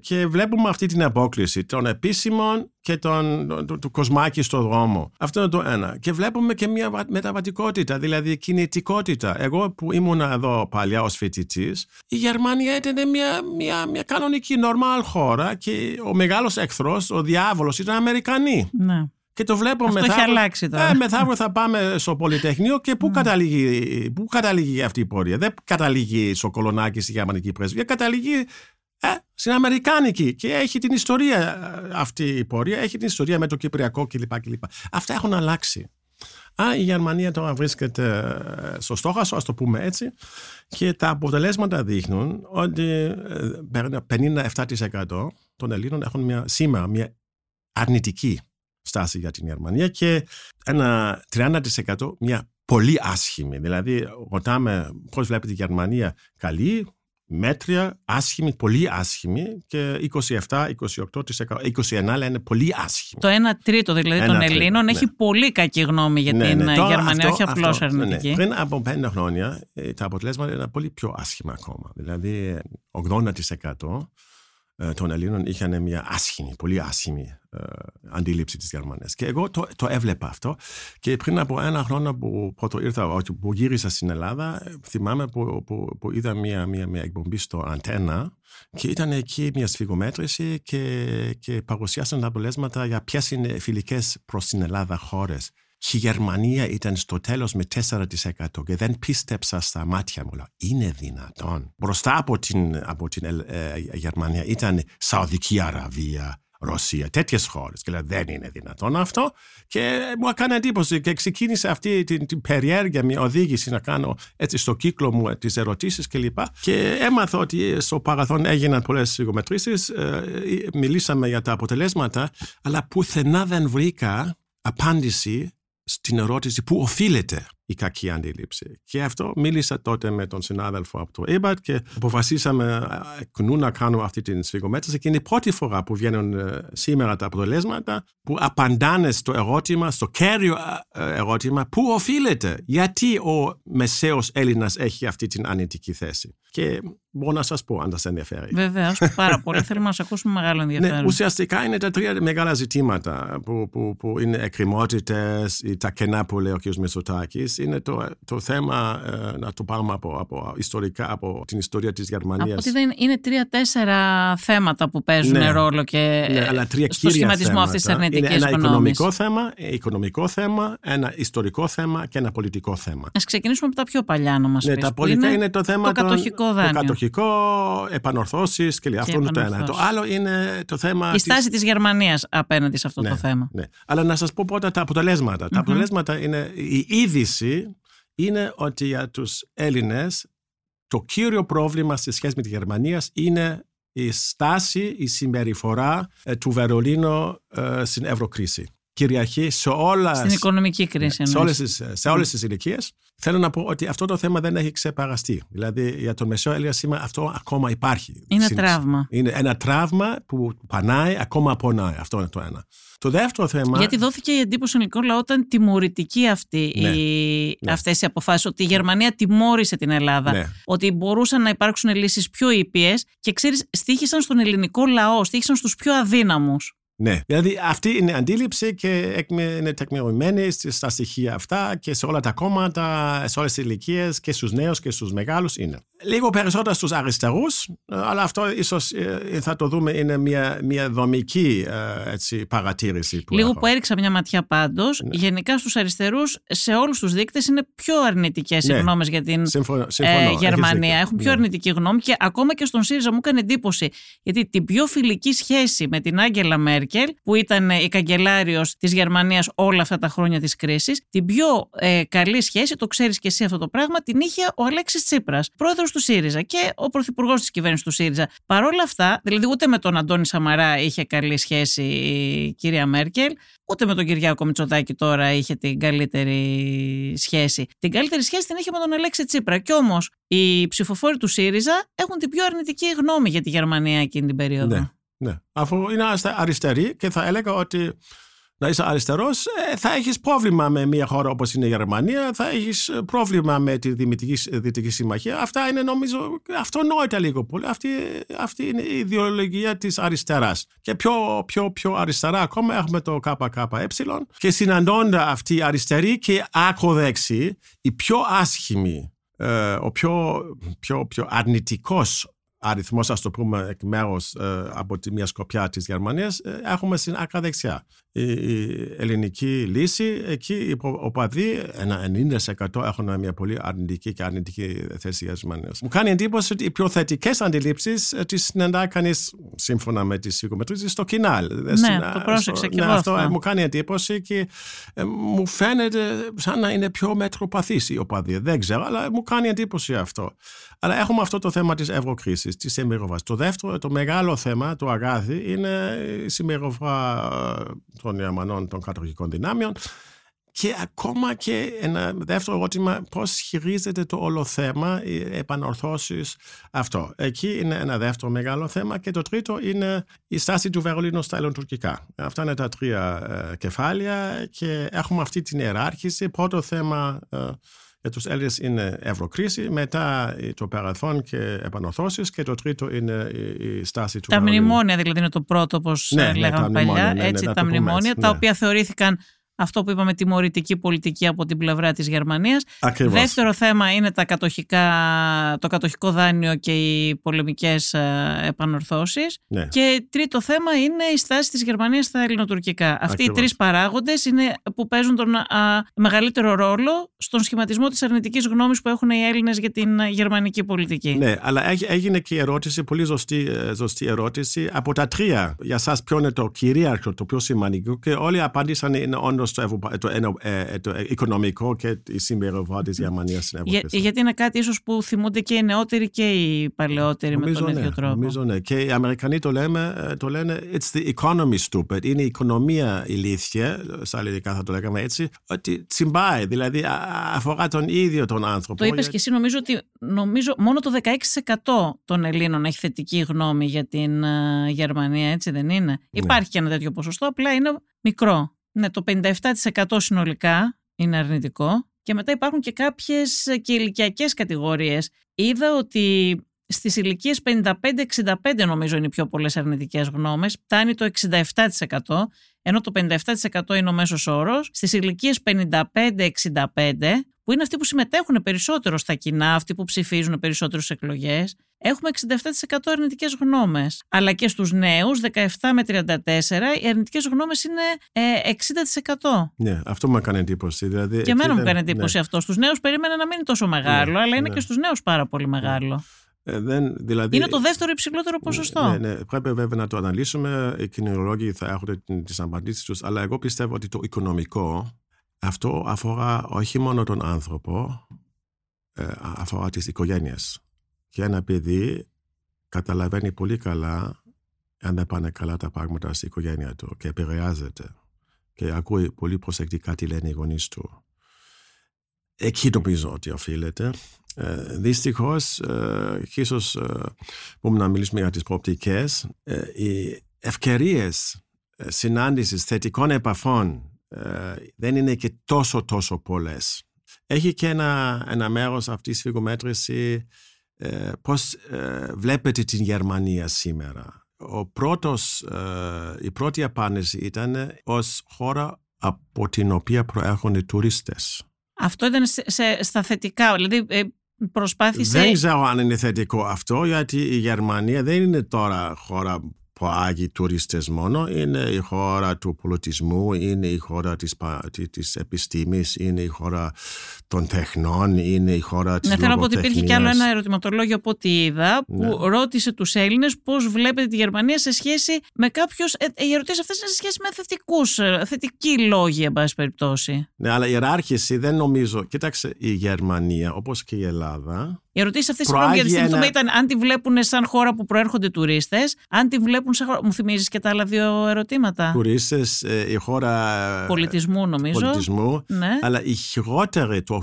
Speaker 3: και βλέπουμε αυτή την απόκληση των επίσημων και των, του, του κοσμάκι στο δρόμο. Αυτό είναι το ένα. Και βλέπουμε και μια βα- μεταβατικότητα, δηλαδή κινητικότητα. Εγώ που ήμουν εδώ παλιά ως φοιτητής, η Γερμανία ήταν μια, μια, μια κανονική, normal χώρα και ο μεγάλος εχθρός, ο διάβολος, ήταν Αμερικανοί.
Speaker 1: Ναι.
Speaker 3: Και το βλέπω
Speaker 1: Αυτό έχει
Speaker 3: μεθαύριο-
Speaker 1: αλλάξει τώρα.
Speaker 3: Ε, μεθαύριο θα πάμε στο Πολυτεχνείο και πού, καταλήγει, πού καταλήγει αυτή η πορεία. Δεν καταλήγει στο κολονάκι στη γερμανική πρέσβεια, καταλήγει ε, στην Αμερικάνικη και έχει την ιστορία ε, αυτή η πορεία, έχει την ιστορία με το Κυπριακό κλπ. κλπ. Αυτά έχουν αλλάξει. Α, η Γερμανία τώρα βρίσκεται ε, στο στόχαστρο, ας το πούμε έτσι, και τα αποτελέσματα δείχνουν ότι ε, περίπου 57% των Ελλήνων έχουν μια, σήμερα μια αρνητική στάση για την Γερμανία και ένα 30% μια πολύ άσχημη. Δηλαδή, ρωτάμε πώς βλέπετε τη Γερμανία καλή, μέτρια, άσχημη, πολύ άσχημη και 27, 28%, 21 λένε πολύ άσχημη.
Speaker 1: Το 1 τρίτο δηλαδή
Speaker 3: Ένα
Speaker 1: των
Speaker 3: τρίτο,
Speaker 1: Ελλήνων
Speaker 3: ναι.
Speaker 1: έχει πολύ κακή γνώμη για την ε,
Speaker 3: Τώρα
Speaker 1: Γερμανία,
Speaker 3: αυτό-
Speaker 1: όχι απλώς
Speaker 3: αυτό, ναι, ναι.
Speaker 1: αρνητική.
Speaker 3: Πριν από πέντε χρόνια ε, τα αποτελέσματα ήταν πολύ πιο άσχημα ακόμα. Δηλαδή ε, 80% ε, των Ελλήνων είχαν μια άσχημη, πολύ άσχημη ε, αντίληψη της Γερμανίας. Και εγώ το, το έβλεπα αυτό και πριν από ένα χρόνο που πρώτο ήρθα, όχι, που γύρισα στην Ελλάδα, ε, θυμάμαι που, που, που είδα μια, μια, μια εκπομπή στο Αντένα και ήταν εκεί μια σφυγομέτρηση και, και παρουσιάσαν τα αποτελέσματα για ποιες είναι φιλικές προς την Ελλάδα χώρες. Και η Γερμανία ήταν στο τέλος με 4% και δεν πίστεψα στα μάτια μου. Λέω, Είναι δυνατόν. Μπροστά από την, από την ε, ε, Γερμανία ήταν Σαουδική Αραβία, Ρωσία, τέτοιες χώρες. Και λέω, δεν είναι δυνατόν αυτό. Και μου έκανε εντύπωση και ξεκίνησε αυτή την, την περιέργεια, μια οδήγηση να κάνω έτσι στο κύκλο μου τις ερωτήσεις κλπ. Και, και έμαθα ότι στο παρελθόν έγιναν πολλές σφυγομετρήσει, μιλήσαμε για τα αποτελέσματα, αλλά πουθενά δεν βρήκα απάντηση στην ερώτηση πού οφείλεται η κακή αντίληψη. Και αυτό μίλησα τότε με τον συνάδελφο από το ΕΜΑΤ και αποφασίσαμε εκ νου να κάνουμε αυτή την σφυγομέτρηση και είναι η πρώτη φορά που βγαίνουν ε, σήμερα τα αποτελέσματα που απαντάνε στο ερώτημα, στο κέριο ε, ερώτημα πού οφείλεται, γιατί ο μεσαίος Έλληνας έχει αυτή την αρνητική θέση; Και μπορώ να σας πω αν σας ενδιαφέρει.
Speaker 1: Βεβαίως, *laughs* πάρα πολύ. Θέλουμε να σα ακούσουμε μεγάλο ενδιαφέρον.
Speaker 3: Ναι, ουσιαστικά είναι τα τρία μεγάλα ζητήματα που, που, που είναι εκκριμότητε, τα κενά που λέει ο κ. Μητσοτάκης. Είναι το, το θέμα, ε, να το πάρουμε από, από, ιστορικά, από την ιστορία της Γερμανίας.
Speaker 1: Από ότι δεν είναι τρία-τέσσερα θέματα που παίζουν
Speaker 3: Ναι.
Speaker 1: ρόλο και
Speaker 3: Ναι, αλλά τρία
Speaker 1: στο
Speaker 3: κύρια
Speaker 1: σχηματισμό
Speaker 3: θέματα.
Speaker 1: αυτής της αρνητική
Speaker 3: Είναι ένα
Speaker 1: γνώμη.
Speaker 3: οικονομικό θέμα, οικονομικό θέμα, ένα ιστορικό θέμα και ένα πολιτικό θέμα.
Speaker 1: Α ξεκινήσουμε από τα πιο παλιά να μας
Speaker 3: Ναι,
Speaker 1: πεις.
Speaker 3: τα πολιτικά είναι, το θέμα
Speaker 1: το
Speaker 3: των-
Speaker 1: κατοχικό
Speaker 3: Το
Speaker 1: δάνειο.
Speaker 3: κατοχικό, επανορθώσεις και αυτό είναι το ένα. Το
Speaker 1: επανορθώσεις.
Speaker 3: άλλο είναι το θέμα.
Speaker 1: Η
Speaker 3: της-
Speaker 1: στάση της Γερμανίας απέναντι σε αυτό
Speaker 3: Ναι,
Speaker 1: το θέμα.
Speaker 3: Ναι. Αλλά να σας πω πρώτα τα αποτελέσματα. Τα αποτελέσματα είναι, η είδηση είναι ότι για τους Έλληνες το κύριο πρόβλημα στη σχέση με τη Γερμανία είναι η στάση, η συμπεριφορά ε, του Βερολίνου ε, στην ευρωκρίση. Κυριαρχεί σε όλα.
Speaker 1: Στην οικονομική κρίση.
Speaker 3: σε όλες, τις, σε όλες τις ηλικίες. Θέλω να πω ότι αυτό το θέμα δεν έχει ξεπαραστεί. Δηλαδή για τον Μεσαίο Έλληνα σήμερα αυτό ακόμα υπάρχει.
Speaker 1: Είναι τραύμα.
Speaker 3: Είναι ένα τραύμα που πανάει, ακόμα πονάει. Αυτό είναι το ένα. Το δεύτερο θέμα.
Speaker 1: Γιατί δόθηκε η εντύπωση στον ελληνικό λαό όταν τιμωρητική αυτή
Speaker 3: Ναι,
Speaker 1: η...
Speaker 3: ναι.
Speaker 1: αυτές οι αποφάσεις, ότι η Γερμανία τιμώρησε την Ελλάδα,
Speaker 3: Ναι.
Speaker 1: ότι μπορούσαν να υπάρξουν λύσεις πιο ήπιες και ξέρεις, στήχησαν στον ελληνικό λαό, στήχησαν στους πιο αδύναμους.
Speaker 3: Ναι, δηλαδή αυτή είναι η αντίληψη και εκμε- είναι τεκμηρωμένη στις- στα στοιχεία αυτά και σε όλα τα κόμματα, σε όλες τις ηλικίες και στους νέους και στους μεγάλους είναι. Λίγο περισσότερο στους αριστερούς, ε, αλλά αυτό ίσως ε, θα το δούμε είναι μια, μια δομική ε, έτσι, παρατήρηση που
Speaker 1: Λίγο
Speaker 3: έχω.
Speaker 1: που έριξα μια ματιά πάντως,
Speaker 3: Ναι.
Speaker 1: γενικά στους αριστερούς, σε όλους τους δείκτες είναι πιο αρνητικές οι
Speaker 3: Ναι.
Speaker 1: γνώμες για την
Speaker 3: Συμφωνώ, συμφωνώ,
Speaker 1: ε,
Speaker 3: έχεις
Speaker 1: Γερμανία.
Speaker 3: δίκιο.
Speaker 1: Έχουν πιο
Speaker 3: Ναι.
Speaker 1: αρνητική γνώμη και ακόμα και στον ΣΥΡΙΖΑ μου έκανε εντύπωση. Γιατί την πιο φιλική σχέση με την Άγγελα Μέρκελ, που ήταν η καγκελάριος της Γερμανίας όλα αυτά τα χρόνια της κρίσης, την πιο ε, καλή σχέση, το ξέρεις και εσύ αυτό το πράγμα, την είχε ο Αλέξης Τσίπρας, πρόεδρος του ΣΥΡΙΖΑ και ο πρωθυπουργός της κυβέρνησης του ΣΥΡΙΖΑ. Παρ' όλα αυτά, δηλαδή ούτε με τον Αντώνη Σαμαρά είχε καλή σχέση η κυρία Μέρκελ, ούτε με τον Κυριάκο Μητσοτάκη τώρα είχε την καλύτερη σχέση. Την καλύτερη σχέση την είχε με τον Αλέξη Τσίπρα. Κι όμως οι ψηφοφόροι του ΣΥΡΙΖΑ έχουν την πιο αρνητική γνώμη για τη Γερμανία εκείνη την περίοδο.
Speaker 3: Ναι. Ναι. Αφού είναι αστε- αριστερή και θα έλεγα ότι να είσαι αριστερός ε, θα έχεις πρόβλημα με μια χώρα όπως είναι η Γερμανία, θα έχεις ε, πρόβλημα με τη Δυτική, Δυτική Συμμαχία. Αυτά είναι νομίζω αυτονόητα λίγο πολύ. Αυτή, αυτή είναι η ιδεολογία της αριστεράς. Και πιο, πιο, πιο αριστερά ακόμα έχουμε το ΚΚΕ και συναντώντα αυτή η αριστερή και ακροδέξη, η πιο άσχημη, ε, ο πιο, πιο, πιο αρνητικός αριθμός, ας το πούμε, εκ μέρους ε, από τη μια σκοπιά της Γερμανίας, ε, έχουμε στην άκρα δεξιά. Η, η ελληνική λύση, εκεί οι προ- οπαδοί, ένα 90% έχουν μια πολύ αρνητική και αρνητική θέση για τις Γερμανίες. Μου κάνει εντύπωση ότι οι πιο θετικές αντιλήψεις ε, τις συναντά κανείς, σύμφωνα με τις οικομετρήσεις, στο κοινάλ.
Speaker 1: Ναι, το πρόσεξα και εγώ αυτό.
Speaker 3: ε, μου κάνει εντύπωση και ε, μου φαίνεται σαν να είναι πιο μετροπαθής οι οπαδοί. Δεν ξέρω, αλλά μου κάνει εντύπωση αυτό. Αλλά έχουμε αυτό το θέμα της ευρωκρίσης, της συμπεριφοράς. Το δεύτερο, το μεγάλο θέμα, το αγάθι, είναι η συμπεριφορά ε, των Γερμανών των κατοχικών δυνάμεων και ακόμα και ένα δεύτερο ερώτημα, πώς χειρίζεται το όλο θέμα, οι επανορθώσεις αυτό. Εκεί είναι ένα δεύτερο μεγάλο θέμα και το τρίτο είναι η στάση του Βερολίνου στα ελληνοτουρκικά. Αυτά είναι τα τρία ε, κεφάλαια και έχουμε αυτή την ιεράρχηση. Πρώτο θέμα ε, για τους Έλληνες είναι ευρωκρίση, μετά ε, το παρελθόν και επανορθώσεις και το τρίτο είναι η, η στάση του
Speaker 1: Τα
Speaker 3: Βερολίνου.
Speaker 1: μνημόνια δηλαδή είναι το πρώτο, όπως
Speaker 3: Ναι, ναι,
Speaker 1: λέγαμε
Speaker 3: τα μνημόνια,
Speaker 1: παλιά.
Speaker 3: ναι, ναι,
Speaker 1: έτσι,
Speaker 3: να
Speaker 1: τα
Speaker 3: το πούμε
Speaker 1: μνημόνια,
Speaker 3: έτσι,
Speaker 1: τα
Speaker 3: ναι.
Speaker 1: οποία θεωρήθηκαν αυτό που είπαμε τιμωρητική πολιτική από την πλευρά της Γερμανίας.
Speaker 3: Ακριβώς.
Speaker 1: Δεύτερο θέμα είναι τα κατοχικά, το κατοχικό δάνειο και οι πολεμικές ε, επανορθώσεις.
Speaker 3: Ναι.
Speaker 1: Και τρίτο θέμα είναι η στάση της Γερμανίας στα ελληνοτουρκικά. Αυτοί
Speaker 3: Ακριβώς.
Speaker 1: οι τρεις παράγοντες είναι που παίζουν τον α, μεγαλύτερο ρόλο στον σχηματισμό της αρνητικής γνώμης που έχουν οι Έλληνες για την α, γερμανική πολιτική.
Speaker 3: Ναι, αλλά έγι- έγινε και η ερώτηση, πολύ ζωστή, ε, ζωστή ερώτηση. Από τα τρία, για σας ποιο είναι το κυρίαρχο, το πιο σημαντικό και όλοι απάντησαν είναι όντως το, ευρωπα- το, ενο- ε, το οικονομικό και η συμπεριφορά της Γερμανίας στην
Speaker 1: Για,
Speaker 3: Ευρώπη.
Speaker 1: γιατί είναι κάτι ίσως που θυμούνται και οι νεότεροι και οι παλαιότεροι με τον
Speaker 3: ναι,
Speaker 1: ίδιο τρόπο.
Speaker 3: νομίζω ναι. Και οι Αμερικανοί το, λέμε, ε, το λένε It's the economy stupid. Είναι η οικονομία ηλίθια, στα ελληνικά θα το λέγαμε έτσι, ότι τσιμπάει, δηλαδή α- αφορά τον ίδιο τον άνθρωπο.
Speaker 1: Το είπες
Speaker 3: Για-
Speaker 1: και εσύ, νομίζω ότι νομίζω μόνο το 16% των Ελλήνων έχει θετική γνώμη για την ε, Γερμανία, έτσι δεν είναι; Υπάρχει και ένα τέτοιο ποσοστό, απλά είναι μικρό. Ναι, το 57% συνολικά είναι αρνητικό και μετά υπάρχουν και κάποιες ε, και ηλικιακές κατηγορίες. Είδα ότι στις ηλικίες 55-65 νομίζω είναι οι πιο πολλές αρνητικές γνώμες, φτάνει το 67%, ενώ το 57% είναι ο μέσος όρος. Στις ηλικίες 55-65, που είναι αυτοί που συμμετέχουν περισσότερο στα κοινά, αυτοί που ψηφίζουν περισσότερες εκλογές, έχουμε 67% αρνητικές γνώμες. Αλλά και στους νέους, 17 με 34, οι αρνητικές γνώμες είναι ε, 60%.
Speaker 3: Ναι, αυτό μου έκανε εντύπωση. Δηλαδή,
Speaker 1: Και
Speaker 3: εκεί
Speaker 1: εμένα μου
Speaker 3: δεν-
Speaker 1: έκανε εντύπωση
Speaker 3: ναι.
Speaker 1: αυτό. Στους νέους περίμενα να μην είναι τόσο μεγάλο,
Speaker 3: Ναι,
Speaker 1: αλλά είναι
Speaker 3: ναι.
Speaker 1: και στους νέους πάρα πολύ μεγάλο.
Speaker 3: Ε, δεν, δηλαδή,
Speaker 1: Είναι το δεύτερο υψηλότερο ποσοστό.
Speaker 3: Ναι, ναι, πρέπει βέβαια να το αναλύσουμε. Οι κοινωνιολόγοι θα έχουν τις απαντήσεις τους, αλλά εγώ πιστεύω ότι το οικονομικό αυτό αφορά όχι μόνο τον άνθρωπο, ε, αφορά τις οικογένειες. Και ένα παιδί καταλαβαίνει πολύ καλά αν δεν πάνε καλά τα πράγματα στην οικογένεια του και επηρεάζεται. και ακούει πολύ προσεκτικά τι λένε οι γονείς του. Εκεί νομίζω ότι οφείλεται. Ε, Δυστυχώς, ε, και ίσως ε, μπορούμε να μιλήσουμε για τις προοπτικές, ε, οι ευκαιρίες ε, συνάντησης θετικών επαφών ε, δεν είναι και τόσο τόσο πολλές. Έχει και ένα, ένα μέρος αυτής της φυγομέτρηση ε, πώς βλέπετε την Γερμανία σήμερα; Ο πρώτος, η πρώτη απάντηση ήταν ως χώρα από την οποία προέρχονται τουρίστες.
Speaker 1: Αυτό ήταν σε, στα θετικά, δηλαδή προσπάθησε...
Speaker 3: Δεν ξέρω αν είναι θετικό αυτό, γιατί η Γερμανία δεν είναι τώρα χώρα που άγει τουρίστες μόνο, είναι η χώρα του πολιτισμού, είναι η χώρα της, της επιστήμης, είναι η χώρα των τεχνών, είναι η χώρα της
Speaker 1: Ναι, θέλω να πω
Speaker 3: ότι
Speaker 1: υπήρχε κι άλλο ένα ερωτηματολόγιο από ό,τι είδα, που ναι. ρώτησε τους Έλληνες πώς βλέπετε τη Γερμανία σε σχέση με κάποιους, ε, οι ερωτήσεις αυτές είναι σε σχέση με θετικούς, ε, θετικοί λόγοι, εν πάση περιπτώσει.
Speaker 3: Ναι, αλλά η ιεράρχηση δεν νομίζω, κοίταξε η Γερμανία όπως και η Ελλάδα,
Speaker 1: οι ερωτήσεις αυτές, συγγνώμη για τη ένα... ήταν αν τη βλέπουν σαν χώρα που προέρχονται τουρίστες, αν τη βλέπουν σαν χώρα. Μου θυμίζεις και τα άλλα δύο ερωτήματα.
Speaker 3: Τουρίστες, ε, η χώρα.
Speaker 1: Πολιτισμού, νομίζω.
Speaker 3: Πολιτισμού. Ναι. Αλλά η χειρότερη, το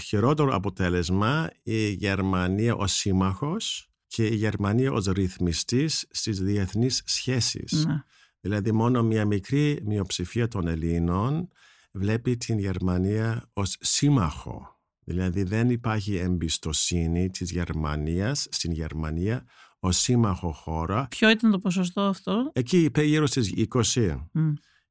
Speaker 3: χειρότερο αποτέλεσμα η Γερμανία ως σύμμαχος και η Γερμανία ως ρυθμιστής στις διεθνείς σχέσεις. Ναι. Δηλαδή, μόνο μια μικρή μειοψηφία των Ελλήνων βλέπει την Γερμανία ως σύμμαχο Δηλαδή δεν υπάρχει εμπιστοσύνη της Γερμανίας στην Γερμανία ως σύμμαχο χώρα.
Speaker 1: Ποιο ήταν το ποσοστό αυτό;
Speaker 3: Εκεί είπε γύρω στις 20.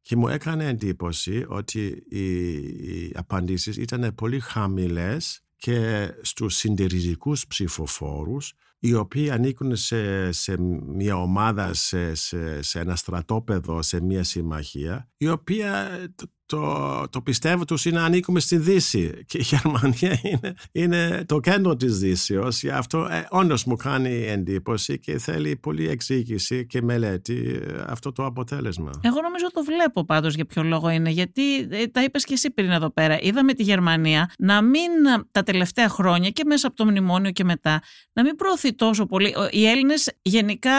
Speaker 3: Και μου έκανε εντύπωση ότι οι, οι απαντήσεις ήταν πολύ χαμηλές και στους συντηρητικούς ψηφοφόρους οι οποίοι ανήκουν σε, σε μια ομάδα, σε, σε, σε ένα στρατόπεδο, σε μια συμμαχία, η οποία το, το πιστεύω τους είναι να ανήκουμε στη Δύση. Και η Γερμανία *laughs* είναι, είναι το κέντρο της Δύσεως γι' αυτό ε, όντως μου κάνει εντύπωση και θέλει πολύ εξήγηση και μελέτη ε, αυτό το αποτέλεσμα.
Speaker 1: Εγώ νομίζω το βλέπω πάντως για ποιο λόγο είναι. Γιατί ε, τα είπες και εσύ πριν εδώ πέρα. Είδαμε τη Γερμανία να μην τα τελευταία χρόνια και μέσα από το μνημόνιο και μετά να μην προωθεί τόσο πολύ. Οι Έλληνες γενικά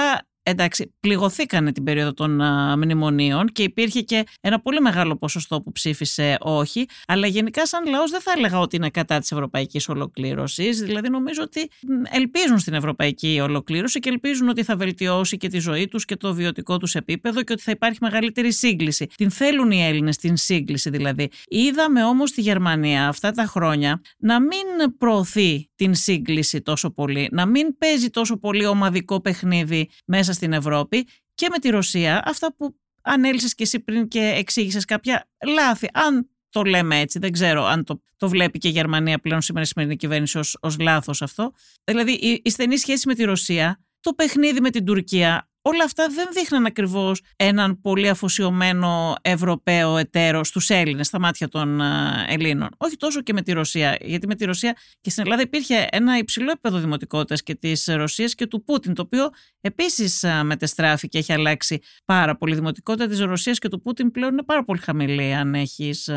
Speaker 1: εντάξει, πληγωθήκανε την περίοδο των μνημονίων και υπήρχε και ένα πολύ μεγάλο ποσοστό που ψήφισε όχι, αλλά γενικά σαν λαός δεν θα έλεγα ότι είναι κατά της ευρωπαϊκής ολοκλήρωσης, δηλαδή νομίζω ότι ελπίζουν στην ευρωπαϊκή ολοκλήρωση και ελπίζουν ότι θα βελτιώσει και τη ζωή τους και το βιωτικό τους επίπεδο και ότι θα υπάρχει μεγαλύτερη σύγκληση. Την θέλουν οι Έλληνες, την σύγκληση δηλαδή. Είδαμε όμως τη Γερμανία αυτά τα χρόνια να μην προωθεί την σύγκληση τόσο πολύ, να μην παίζει τόσο πολύ ομαδικό παιχνίδι μέσα στην Ευρώπη και με τη Ρωσία, αυτά που ανέλησες και εσύ πριν και εξήγησες κάποια λάθη. Αν το λέμε έτσι, δεν ξέρω αν το, το βλέπει και η Γερμανία πλέον σήμερα η σημερινή κυβέρνηση ως, ως λάθος αυτό. Δηλαδή η, η στενή σχέση με τη Ρωσία, το παιχνίδι με την Τουρκία, όλα αυτά δεν δείχναν ακριβώς έναν πολύ αφοσιωμένο Ευρωπαίο εταίρο στους Έλληνες, στα μάτια των Ελλήνων. Όχι τόσο και με τη Ρωσία, γιατί με τη Ρωσία και στην Ελλάδα υπήρχε ένα υψηλό επίπεδο δημοτικότητας και της Ρωσίας και του Πούτιν, το οποίο επίσης μετεστράφει και έχει αλλάξει πάρα πολύ. Η δημοτικότητα της Ρωσίας και του Πούτιν πλέον είναι πάρα πολύ χαμηλή, αν έχεις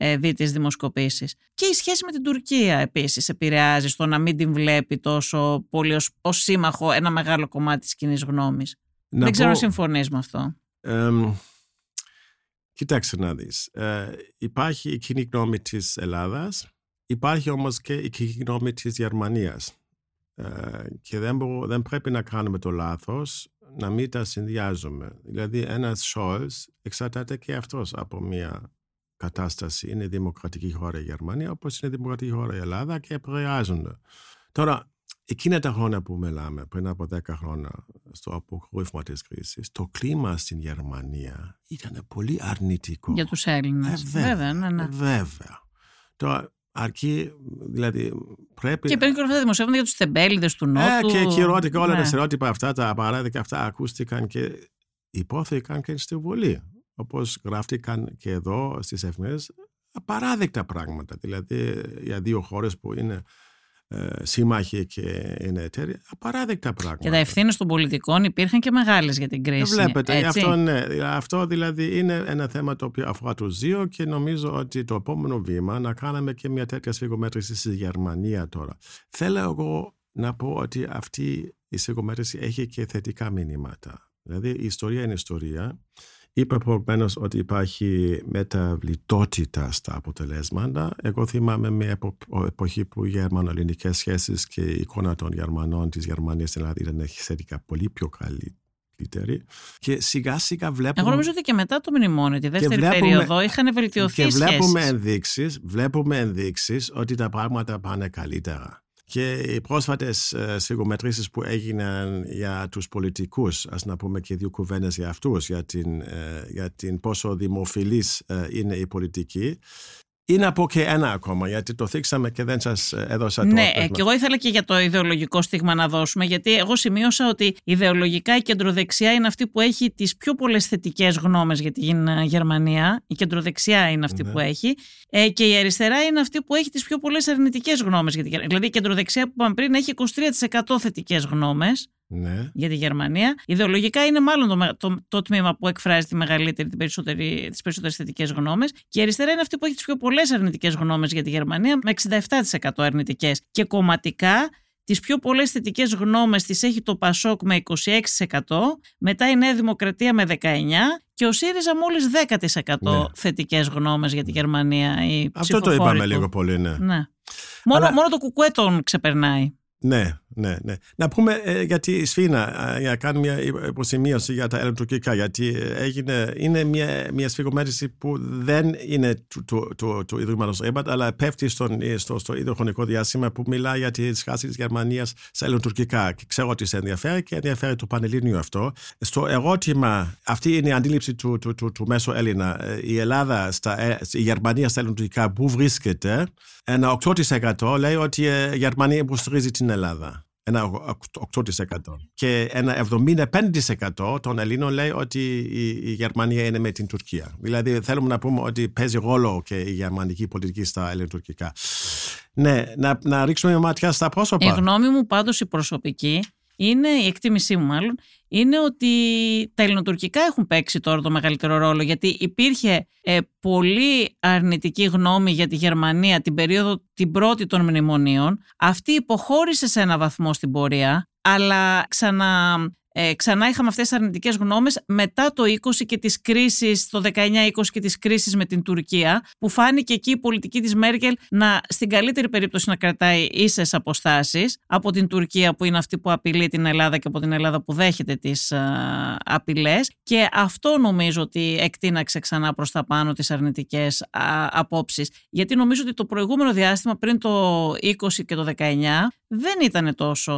Speaker 1: ε, δει τις δημοσκοπήσεις. Και η σχέση με την Τουρκία επίσης επηρεάζει στο να μην την βλέπει τόσο πολύ ως, ως σύμμαχο ένα μεγάλο κομμάτι της κοινής γνώμης. Να Δεν ξέρω αν συμφωνείς με αυτό. Ε,
Speaker 3: κοιτάξτε να δεις. Ε, υπάρχει η κοινή γνώμη της Ελλάδας, υπάρχει όμως και η κοινή γνώμη της Γερμανίας. Ε, και δεν, δεν πρέπει να κάνουμε το λάθος να μην τα συνδυάζουμε. Δηλαδή ένας Σόλς εξαρτάται και αυτός από μια κατάσταση. Είναι δημοκρατική χώρα η Γερμανία όπως είναι δημοκρατική χώρα η Ελλάδα και επηρεάζονται. Τώρα Εκείνα τα χρόνια που μιλάμε, πριν από 10 χρόνια, στο αποκρούφημα της κρίσης, το κλίμα στην Γερμανία ήταν πολύ αρνητικό.
Speaker 1: Για τους Έλληνες.
Speaker 3: Ε, βέβαια, βέβαια, ναι, ναι. βέβαια. Τώρα, αρκεί, δηλαδή πρέπει...
Speaker 1: Και πριν και αυτά δημοσιεύματα για τους τεμπέληδες του Νότου.
Speaker 3: Ε, και κυρώtica όλα ναι. τα στερεότυπα αυτά, τα παράδειγμα αυτά ακούστηκαν και υπόθηκαν και στη Βουλή. Όπως γράφτηκαν και εδώ στις εφημερίδε, απαράδεκτα πράγματα. Δηλαδή για δύο χώρες που είναι ε, σύμμαχοι και είναι εταίροι, απαράδεκτα πράγματα.
Speaker 1: Και τα ευθύνε των πολιτικών υπήρχαν και μεγάλες για την κρίση.
Speaker 3: Βλέπετε, αυτό, ναι, αυτό δηλαδή είναι ένα θέμα το οποίο αφορά του δύο και νομίζω ότι το επόμενο βήμα να κάνουμε και μια τέτοια σφυγομέτρηση στη Γερμανία τώρα. Θέλω εγώ να πω ότι αυτή η σφυγομέτρηση έχει και θετικά μηνύματα. Δηλαδή η ιστορία είναι ιστορία. Είπε προηγουμένως ότι υπάρχει μεταβλητότητα στα αποτελέσματα. Εγώ θυμάμαι μια εποχή που οι γερμανο-ελληνικές σχέσεις και η εικόνα των Γερμανών της Γερμανίας στην Ελλάδα ήταν σχετικά πολύ πιο καλή. Και σιγά σιγά βλέπουμε.
Speaker 1: Εγώ νομίζω ότι και μετά το μνημόνιο, τη δεύτερη βλέπουμε, περίοδο, είχαν βελτιωθεί
Speaker 3: Και βλέπουμε ενδείξεις, βλέπουμε ενδείξεις ότι τα πράγματα πάνε καλύτερα. Και οι πρόσφατες σφιγομετρήσει που έγιναν για τους πολιτικούς, ας να πούμε και δύο κουβέντες για αυτούς, για, την, ε, για την πόσο δημοφιλής ε, είναι η πολιτική, είναι από και ένα ακόμα, γιατί το θίξαμε και δεν σας έδωσα το
Speaker 1: Ναι, και εγώ ήθελα και για το ιδεολογικό στίγμα να δώσουμε, γιατί εγώ σημείωσα ότι ιδεολογικά η κεντροδεξιά είναι αυτή που έχει τις πιο πολλές θετικές γνώμες για την ε, Γερμανία. Η κεντροδεξιά είναι αυτή ναι. που έχει. Ε, και η αριστερά είναι αυτή που έχει τις πιο πολλές αρνητικές γνώμες για την Γερμανία. Δηλαδή η κεντροδεξιά που είπαμε πριν έχει 23% θετικές γνώμες
Speaker 3: ναι.
Speaker 1: για τη Γερμανία. Ιδεολογικά είναι μάλλον το, το, το τμήμα που εκφράζει τη μεγαλύτερη, τις περισσότερες θετικές γνώμες και η αριστερά είναι αυτή που έχει τις πιο πολλές αρνητικές γνώμες για τη Γερμανία με 67% αρνητικές και κομματικά τις πιο πολλές θετικές γνώμες τις έχει το Πασόκ με 26%, μετά η Νέα Δημοκρατία με 19% και ο ΣΥΡΙΖΑ μόλις 10% ναι. θετικές γνώμες για τη Γερμανία. Η
Speaker 3: Αυτό το είπαμε λίγο πολύ, ναι.
Speaker 1: ναι. Μόνο, μόνο το κουκουέ τον ξεπερνάει.
Speaker 3: Ναι, ναι, ναι. Να πούμε ε, για τη Σφίνα, ε, για να κάνω μια υποσημείωση για τα ελληνοτουρκικά, γιατί ε, έγινε, είναι μια, μια σφιγμομέτρηση που δεν είναι του, του, του, του Ιδρύματος Ρέμπατ, αλλά πέφτει στον, στο, στο ίδιο χρονικό διάστημα που μιλάει για τη σχάση της Γερμανίας σε ελληνοτουρκικά. Και ξέρω ότι σε ενδιαφέρει και ενδιαφέρει το Πανελλήνιο αυτό. Στο ερώτημα, αυτή είναι η αντίληψη του, του, του, του μέσου Έλληνα. Η Ελλάδα, στα, η Γερμανία στα ελληνοτουρκικά, πού βρίσκεται, ένα 8% λέει ότι η Γερμανία υποστηρίζει την Ελλάδα ένα 8%. Και ένα 75% των Ελλήνων λέει ότι η, Γερμανία είναι με την Τουρκία. Δηλαδή θέλουμε να πούμε ότι παίζει ρόλο και η γερμανική πολιτική στα ελληνοτουρκικά. Ναι, να, να ρίξουμε μια ματιά στα πρόσωπα.
Speaker 1: Η γνώμη μου πάντως η προσωπική είναι, η εκτίμησή μου μάλλον, είναι ότι τα ελληνοτουρκικά έχουν παίξει τώρα το μεγαλύτερο ρόλο γιατί υπήρχε ε, πολύ αρνητική γνώμη για τη Γερμανία την περίοδο την πρώτη των μνημονίων. Αυτή υποχώρησε σε ένα βαθμό στην πορεία αλλά ξανα ε, ξανά είχαμε αυτές τις αρνητικές γνώμες μετά το 20 και τις κρίσεις, το 19-20 και τις κρίσεις με την Τουρκία, που φάνηκε εκεί η πολιτική της Μέρκελ να στην καλύτερη περίπτωση να κρατάει ίσες αποστάσεις από την Τουρκία που είναι αυτή που απειλεί την Ελλάδα και από την Ελλάδα που δέχεται τις α, απειλές και αυτό νομίζω ότι εκτείναξε ξανά προς τα πάνω τις αρνητικές α, απόψεις. Γιατί νομίζω ότι το προηγούμενο διάστημα πριν το 20 και το 19 δεν ήταν τόσο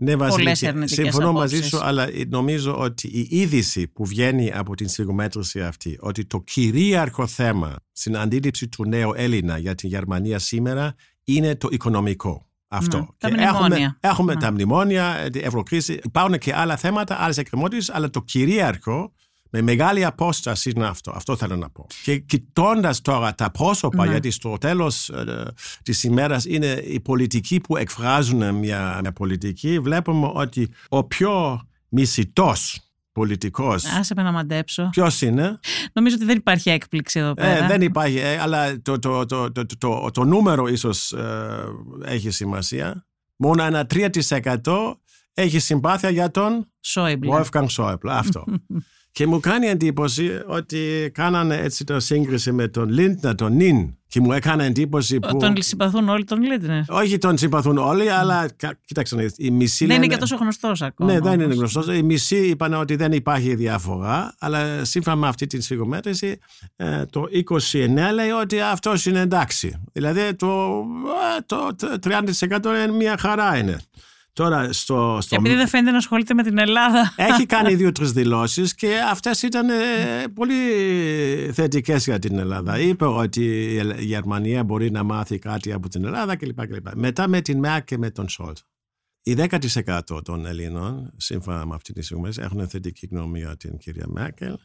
Speaker 1: ναι, πολλές αρνητικές
Speaker 3: Συμφωνώ μαζί σου, αλλά νομίζω ότι η είδηση που βγαίνει από την σφιγμομέτρηση αυτή, ότι το κυρίαρχο θέμα στην αντίληψη του νέου Έλληνα για τη Γερμανία σήμερα είναι το οικονομικό. Αυτό. Ναι,
Speaker 1: τα μνημόνια.
Speaker 3: Έχουμε, ναι. τα μνημόνια, την ευρωκρίση. Υπάρχουν και άλλα θέματα, άλλες εκκρεμότητες, αλλά το κυρίαρχο με μεγάλη απόσταση είναι αυτό. Αυτό θέλω να πω. Και κοιτώντας τώρα τα πρόσωπα, ναι. γιατί στο τέλος ε, της ημέρας είναι οι πολιτικοί που εκφράζουν μια, μια πολιτική, βλέπουμε ότι ο πιο μισητός πολιτικός.
Speaker 1: Άσε με να μαντέψω.
Speaker 3: Ποιος είναι;
Speaker 1: Νομίζω ότι δεν υπάρχει έκπληξη εδώ πέρα.
Speaker 3: Ε, δεν υπάρχει, ε, αλλά το, το, το, το, το, το νούμερο ίσως ε, έχει σημασία. Μόνο ένα 3% έχει συμπάθεια για τον
Speaker 1: Σόιμπλε.
Speaker 3: Wolfgang Schäuble. Αυτό. *laughs* Και μου κάνει εντύπωση ότι κάνανε έτσι το σύγκριση με τον Λίντνα, τον Νιν. Και μου έκανε εντύπωση που.
Speaker 1: Τον συμπαθούν όλοι τον Λίντνα.
Speaker 3: Όχι τον συμπαθούν όλοι, αλλά κοίταξε η μισή.
Speaker 1: Δεν είναι και τόσο γνωστός ακόμα.
Speaker 3: Ναι, δεν είναι γνωστός. Οι μισοί είπαν ότι δεν υπάρχει διαφορά, αλλά σύμφωνα με αυτή την σφιγμομέτρηση, ε, το 29 λέει ότι αυτός είναι εντάξει. Δηλαδή το, ε, το 30% είναι μια χαρά είναι.
Speaker 1: Τώρα στο, στο... Επειδή δεν φαίνεται να ασχολείται με την Ελλάδα.
Speaker 3: Έχει *laughs* κάνει δύο-τρεις δηλώσεις και αυτές ήταν ε, πολύ θετικές για την Ελλάδα. Είπε ότι η Γερμανία μπορεί να μάθει κάτι από την Ελλάδα κλπ. κλπ. Μετά με την ΜΕΑ και με τον Σολτς. Οι 10% των Ελλήνων, σύμφωνα με αυτή τη στιγμή, έχουν θετική γνώμη για την κυρία Μέρκελ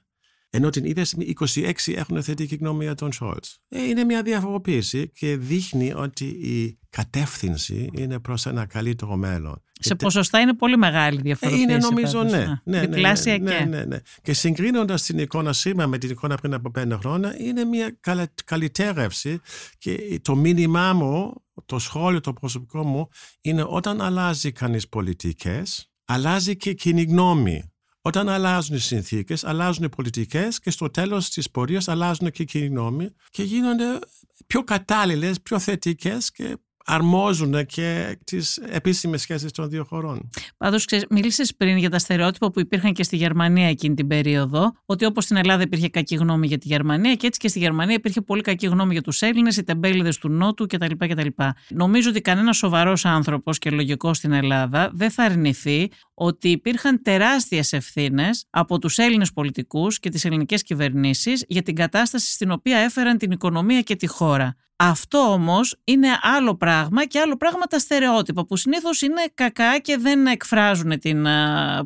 Speaker 3: ενώ την είδε 26 έχουν θετική γνώμη για τον Σολτς. Ε, είναι μια διαφοροποίηση και δείχνει ότι η κατεύθυνση είναι προς ένα καλύτερο μέλλον.
Speaker 1: Σε ποσοστά είναι πολύ μεγάλη διαφοροποίηση.
Speaker 3: Είναι νομίζω ναι. ναι, ναι,
Speaker 1: ναι, ναι,
Speaker 3: ναι, ναι, ναι. Και συγκρίνοντας την εικόνα σήμερα με την εικόνα πριν από πέντε χρόνια, είναι μια καλυτέρευση και το μήνυμά μου, το σχόλιο το προσωπικό μου, είναι όταν αλλάζει κανείς πολιτικές, αλλάζει και κοινή γνώμη όταν αλλάζουν οι συνθήκες, αλλάζουν οι πολιτικές και στο τέλος της πορείας αλλάζουν και οι κοινοί νόμοι και γίνονται πιο κατάλληλες, πιο θετικές και αρμόζουν και τις επίσημες σχέσεις των δύο χωρών.
Speaker 1: Πάντως, μίλησες πριν για τα στερεότυπα που υπήρχαν και στη Γερμανία εκείνη την περίοδο, ότι όπως στην Ελλάδα υπήρχε κακή γνώμη για τη Γερμανία και έτσι και στη Γερμανία υπήρχε πολύ κακή γνώμη για τους Έλληνες, οι τεμπέληδες του Νότου κτλ. κτλ. Νομίζω ότι κανένας σοβαρός άνθρωπος και λογικός στην Ελλάδα δεν θα αρνηθεί ότι υπήρχαν τεράστιες ευθύνες από τους Έλληνες πολιτικούς και τις ελληνικές κυβερνήσεις για την κατάσταση στην οποία έφεραν την οικονομία και τη χώρα. Αυτό όμως είναι άλλο πράγμα και άλλο πράγμα τα στερεότυπα που συνήθως είναι κακά και δεν εκφράζουν την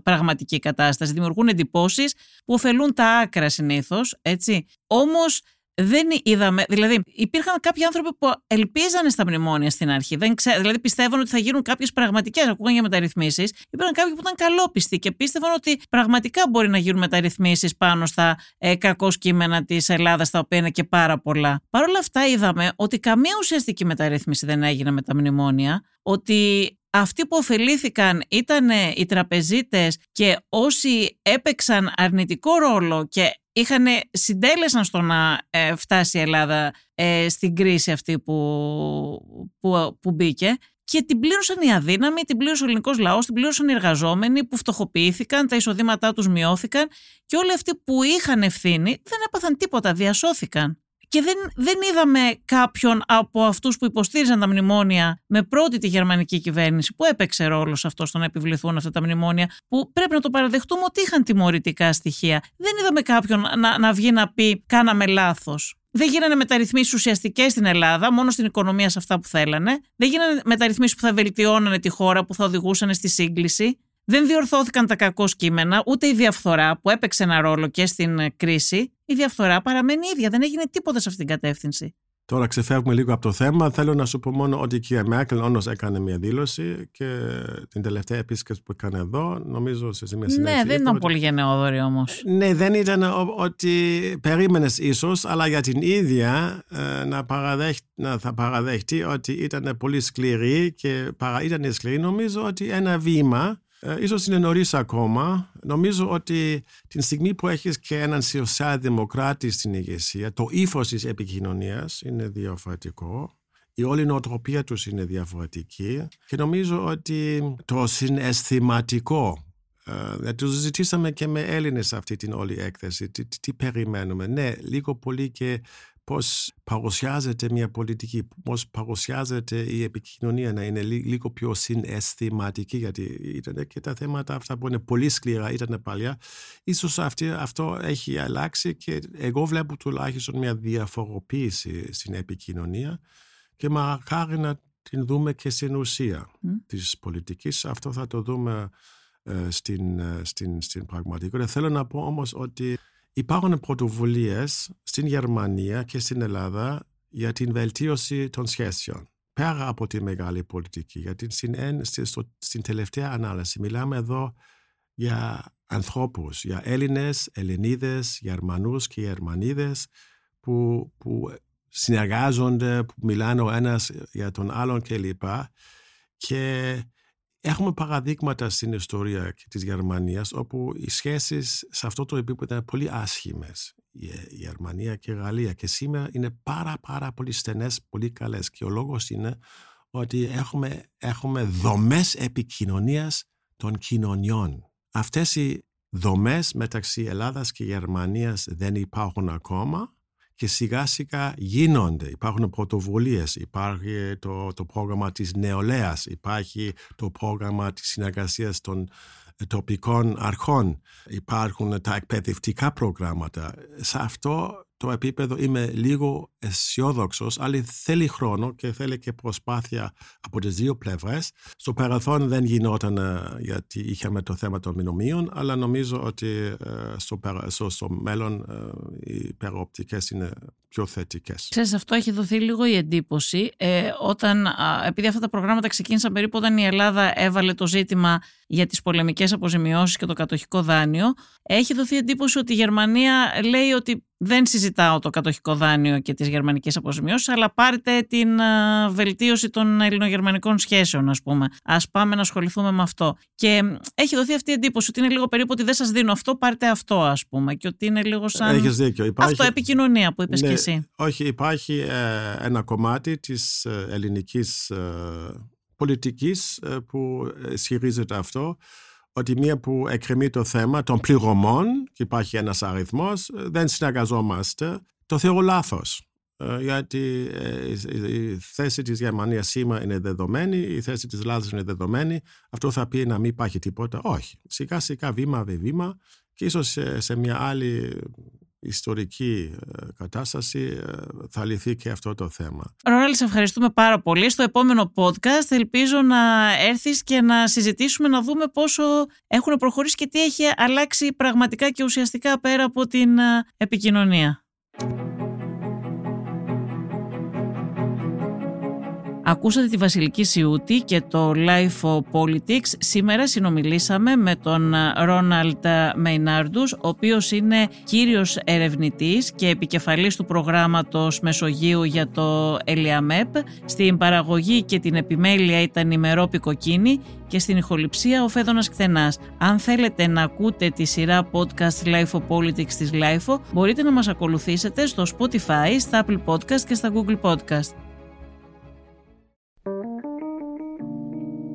Speaker 1: πραγματική κατάσταση. Δημιουργούν εντυπώσεις που ωφελούν τα άκρα συνήθως, έτσι. Όμως δεν είδαμε, δηλαδή υπήρχαν κάποιοι άνθρωποι που ελπίζανε στα μνημόνια στην αρχή. Δεν ξέ, δηλαδή πιστεύαν ότι θα γίνουν κάποιες πραγματικές, ακούγαν για μεταρρυθμίσεις. Υπήρχαν κάποιοι που ήταν καλόπιστοι και πίστευαν ότι πραγματικά μπορεί να γίνουν μεταρρυθμίσεις πάνω στα ε, κακός κείμενα της Ελλάδας, τα οποία είναι και πάρα πολλά. Παρ' όλα αυτά, είδαμε ότι καμία ουσιαστική μεταρρύθμιση δεν έγινε με τα μνημόνια, ότι αυτοί που ωφελήθηκαν ήταν οι τραπεζίτες και όσοι έπαιξαν αρνητικό ρόλο και είχαν, συντέλεσαν στο να ε, φτάσει η Ελλάδα ε, στην κρίση αυτή που, που, που μπήκε και την πλήρωσαν οι αδύναμοι, την πλήρωσε ο ελληνικός λαός, την πλήρωσαν οι εργαζόμενοι που φτωχοποιήθηκαν, τα εισοδήματά τους μειώθηκαν και όλοι αυτοί που είχαν ευθύνη δεν έπαθαν τίποτα, διασώθηκαν και δεν, δεν είδαμε κάποιον από αυτούς που υποστήριζαν τα μνημόνια με πρώτη τη γερμανική κυβέρνηση που έπαιξε ρόλο σε αυτό στο να επιβληθούν αυτά τα μνημόνια που πρέπει να το παραδεχτούμε ότι είχαν τιμωρητικά στοιχεία. Δεν είδαμε κάποιον να, να βγει να πει κάναμε λάθος. Δεν γίνανε μεταρρυθμίσεις ουσιαστικές στην Ελλάδα, μόνο στην οικονομία σε αυτά που θέλανε. Δεν γίνανε μεταρρυθμίσεις που θα βελτιώνανε τη χώρα, που θα οδηγούσαν στη σύγκληση. Δεν διορθώθηκαν τα κακό κείμενα, ούτε η διαφθορά που έπαιξε ένα ρόλο και στην ε, κρίση. Η διαφθορά παραμένει ίδια, δεν έγινε τίποτα σε αυτήν την κατεύθυνση.
Speaker 3: Τώρα ξεφεύγουμε λίγο από το θέμα. Θέλω να σου πω μόνο ότι η κυρία Μέρκελ όντως έκανε μια δήλωση και την τελευταία επίσκεψη που έκανε εδώ, νομίζω σε μια συνέντευξη.
Speaker 1: Ναι, δεν ήταν πολύ γενναιόδορη όμως.
Speaker 3: Ναι, δεν ήταν ότι περίμενες ίσως, αλλά για την ίδια ε, να, να θα παραδεχτεί ότι ήταν πολύ σκληρή και παρά ήταν σκληρή, νομίζω ότι ένα βήμα ε, ίσως είναι νωρίς ακόμα. Νομίζω ότι την στιγμή που έχεις και έναν σοσιαλδημοκράτη στην ηγεσία, το ύφος της επικοινωνίας είναι διαφορετικό. Η όλη νοοτροπία τους είναι διαφορετική και νομίζω ότι το συναισθηματικό ε, το ζητήσαμε και με Έλληνες αυτή την όλη έκθεση. Τι, τι, τι περιμένουμε. Ναι, λίγο πολύ και πώς παρουσιάζεται μια πολιτική, πώς παρουσιάζεται η επικοινωνία να είναι λίγο πιο συναισθηματική, γιατί ήταν και τα θέματα αυτά που είναι πολύ σκληρά, ήταν παλιά. Ίσως αυτή, αυτό έχει αλλάξει και εγώ βλέπω τουλάχιστον μια διαφοροποίηση στην επικοινωνία και μακάρι να την δούμε και στην ουσία mm. της πολιτικής. Αυτό θα το δούμε ε, στην, ε, στην, στην πραγματικότητα. Θέλω να πω όμως ότι Υπάρχουν πρωτοβουλίες στην Γερμανία και στην Ελλάδα για την βελτίωση των σχέσεων. Πέρα από τη μεγάλη πολιτική, γιατί στην, στην τελευταία ανάλυση μιλάμε εδώ για ανθρώπους, για Έλληνες, Ελληνίδες, Γερμανούς και Γερμανίδες που, που συνεργάζονται, που μιλάνε ο ένας για τον άλλον κλπ. Και Έχουμε παραδείγματα στην ιστορία της Γερμανίας όπου οι σχέσεις σε αυτό το επίπεδο ήταν πολύ άσχημες. Η Γερμανία και η Γαλλία και σήμερα είναι πάρα πάρα πολύ στενές, πολύ καλές και ο λόγος είναι ότι έχουμε, έχουμε δομές επικοινωνίας των κοινωνιών. Αυτές οι δομές μεταξύ Ελλάδας και Γερμανίας δεν υπάρχουν ακόμα και σιγά σιγά γίνονται. Υπάρχουν πρωτοβουλίες, υπάρχει το, το πρόγραμμα της νεολαίας, υπάρχει το πρόγραμμα της συνεργασίας των τοπικών αρχών, υπάρχουν τα εκπαιδευτικά προγράμματα. Σε αυτό το επίπεδο είμαι λίγο αισιόδοξος, αλλά θέλει χρόνο και θέλει και προσπάθεια από τις δύο πλευρές. Στο παρελθόν δεν γινόταν ε, γιατί είχαμε το θέμα των μηνομίων, αλλά νομίζω ότι ε, στο, στο, στο μέλλον ε, οι περοπτικές είναι πιο θετικές.
Speaker 1: Ξέρεις, αυτό έχει δοθεί λίγο η εντύπωση. Ε, όταν, επειδή αυτά τα προγράμματα ξεκίνησαν περίπου όταν η Ελλάδα έβαλε το ζήτημα για τις πολεμικές αποζημιώσεις και το κατοχικό δάνειο, έχει δοθεί εντύπωση ότι η Γερμανία λέει ότι δεν συζητάω το κατοχικό δάνειο και τις γερμανικές αποζημιώσεις, αλλά πάρετε την βελτίωση των ελληνογερμανικών σχέσεων, ας πούμε. Ας πάμε να ασχοληθούμε με αυτό. Και έχει δοθεί αυτή η εντύπωση ότι είναι λίγο περίπου ότι δεν σας δίνω αυτό, πάρτε αυτό, ας πούμε. Και ότι είναι λίγο σαν...
Speaker 3: Έχεις δίκιο. Υπάρχει...
Speaker 1: Αυτό επικοινωνία που είπες
Speaker 3: ναι,
Speaker 1: και εσύ.
Speaker 3: Όχι, υπάρχει ε, ένα κομμάτι της ε, ελληνικής ε, πολιτικής που ισχυρίζεται αυτό ότι μία που εκκρεμεί το θέμα των πληρωμών και υπάρχει ένας αριθμός, δεν συνεργαζόμαστε. Το θεωρώ λάθος. Ε, γιατί ε, η θέση της Γερμανίας σήμερα είναι δεδομένη, η θέση της Ελλάδας είναι δεδομένη. Αυτό θα πει να μην υπάρχει τίποτα. Όχι. Σιγά σιγά βήμα με βήμα και ίσως σε μια άλλη ιστορική ε, κατάσταση ε, θα λυθεί και αυτό το θέμα.
Speaker 1: Ρονάλη, σε ευχαριστούμε πάρα πολύ. Στο επόμενο podcast ελπίζω να έρθεις και να συζητήσουμε να δούμε πόσο έχουν προχωρήσει και τι έχει αλλάξει πραγματικά και ουσιαστικά πέρα από την ε, επικοινωνία. Ακούσατε τη Βασιλική Σιούτη και το Life of Politics. Σήμερα συνομιλήσαμε με τον Ρόναλτ Μεϊνάρντους, ο οποίος είναι κύριος ερευνητής και επικεφαλής του προγράμματος Μεσογείου για το ΕΛΙΑΜΕΠ. Στην παραγωγή και την επιμέλεια ήταν η Μερόπη Κοκκίνη και στην ηχοληψία ο Φέδωνας Κθενάς. Αν θέλετε να ακούτε τη σειρά podcast Life of Politics της Life, μπορείτε να μας ακολουθήσετε στο Spotify, στα Apple Podcast και στα Google Podcast.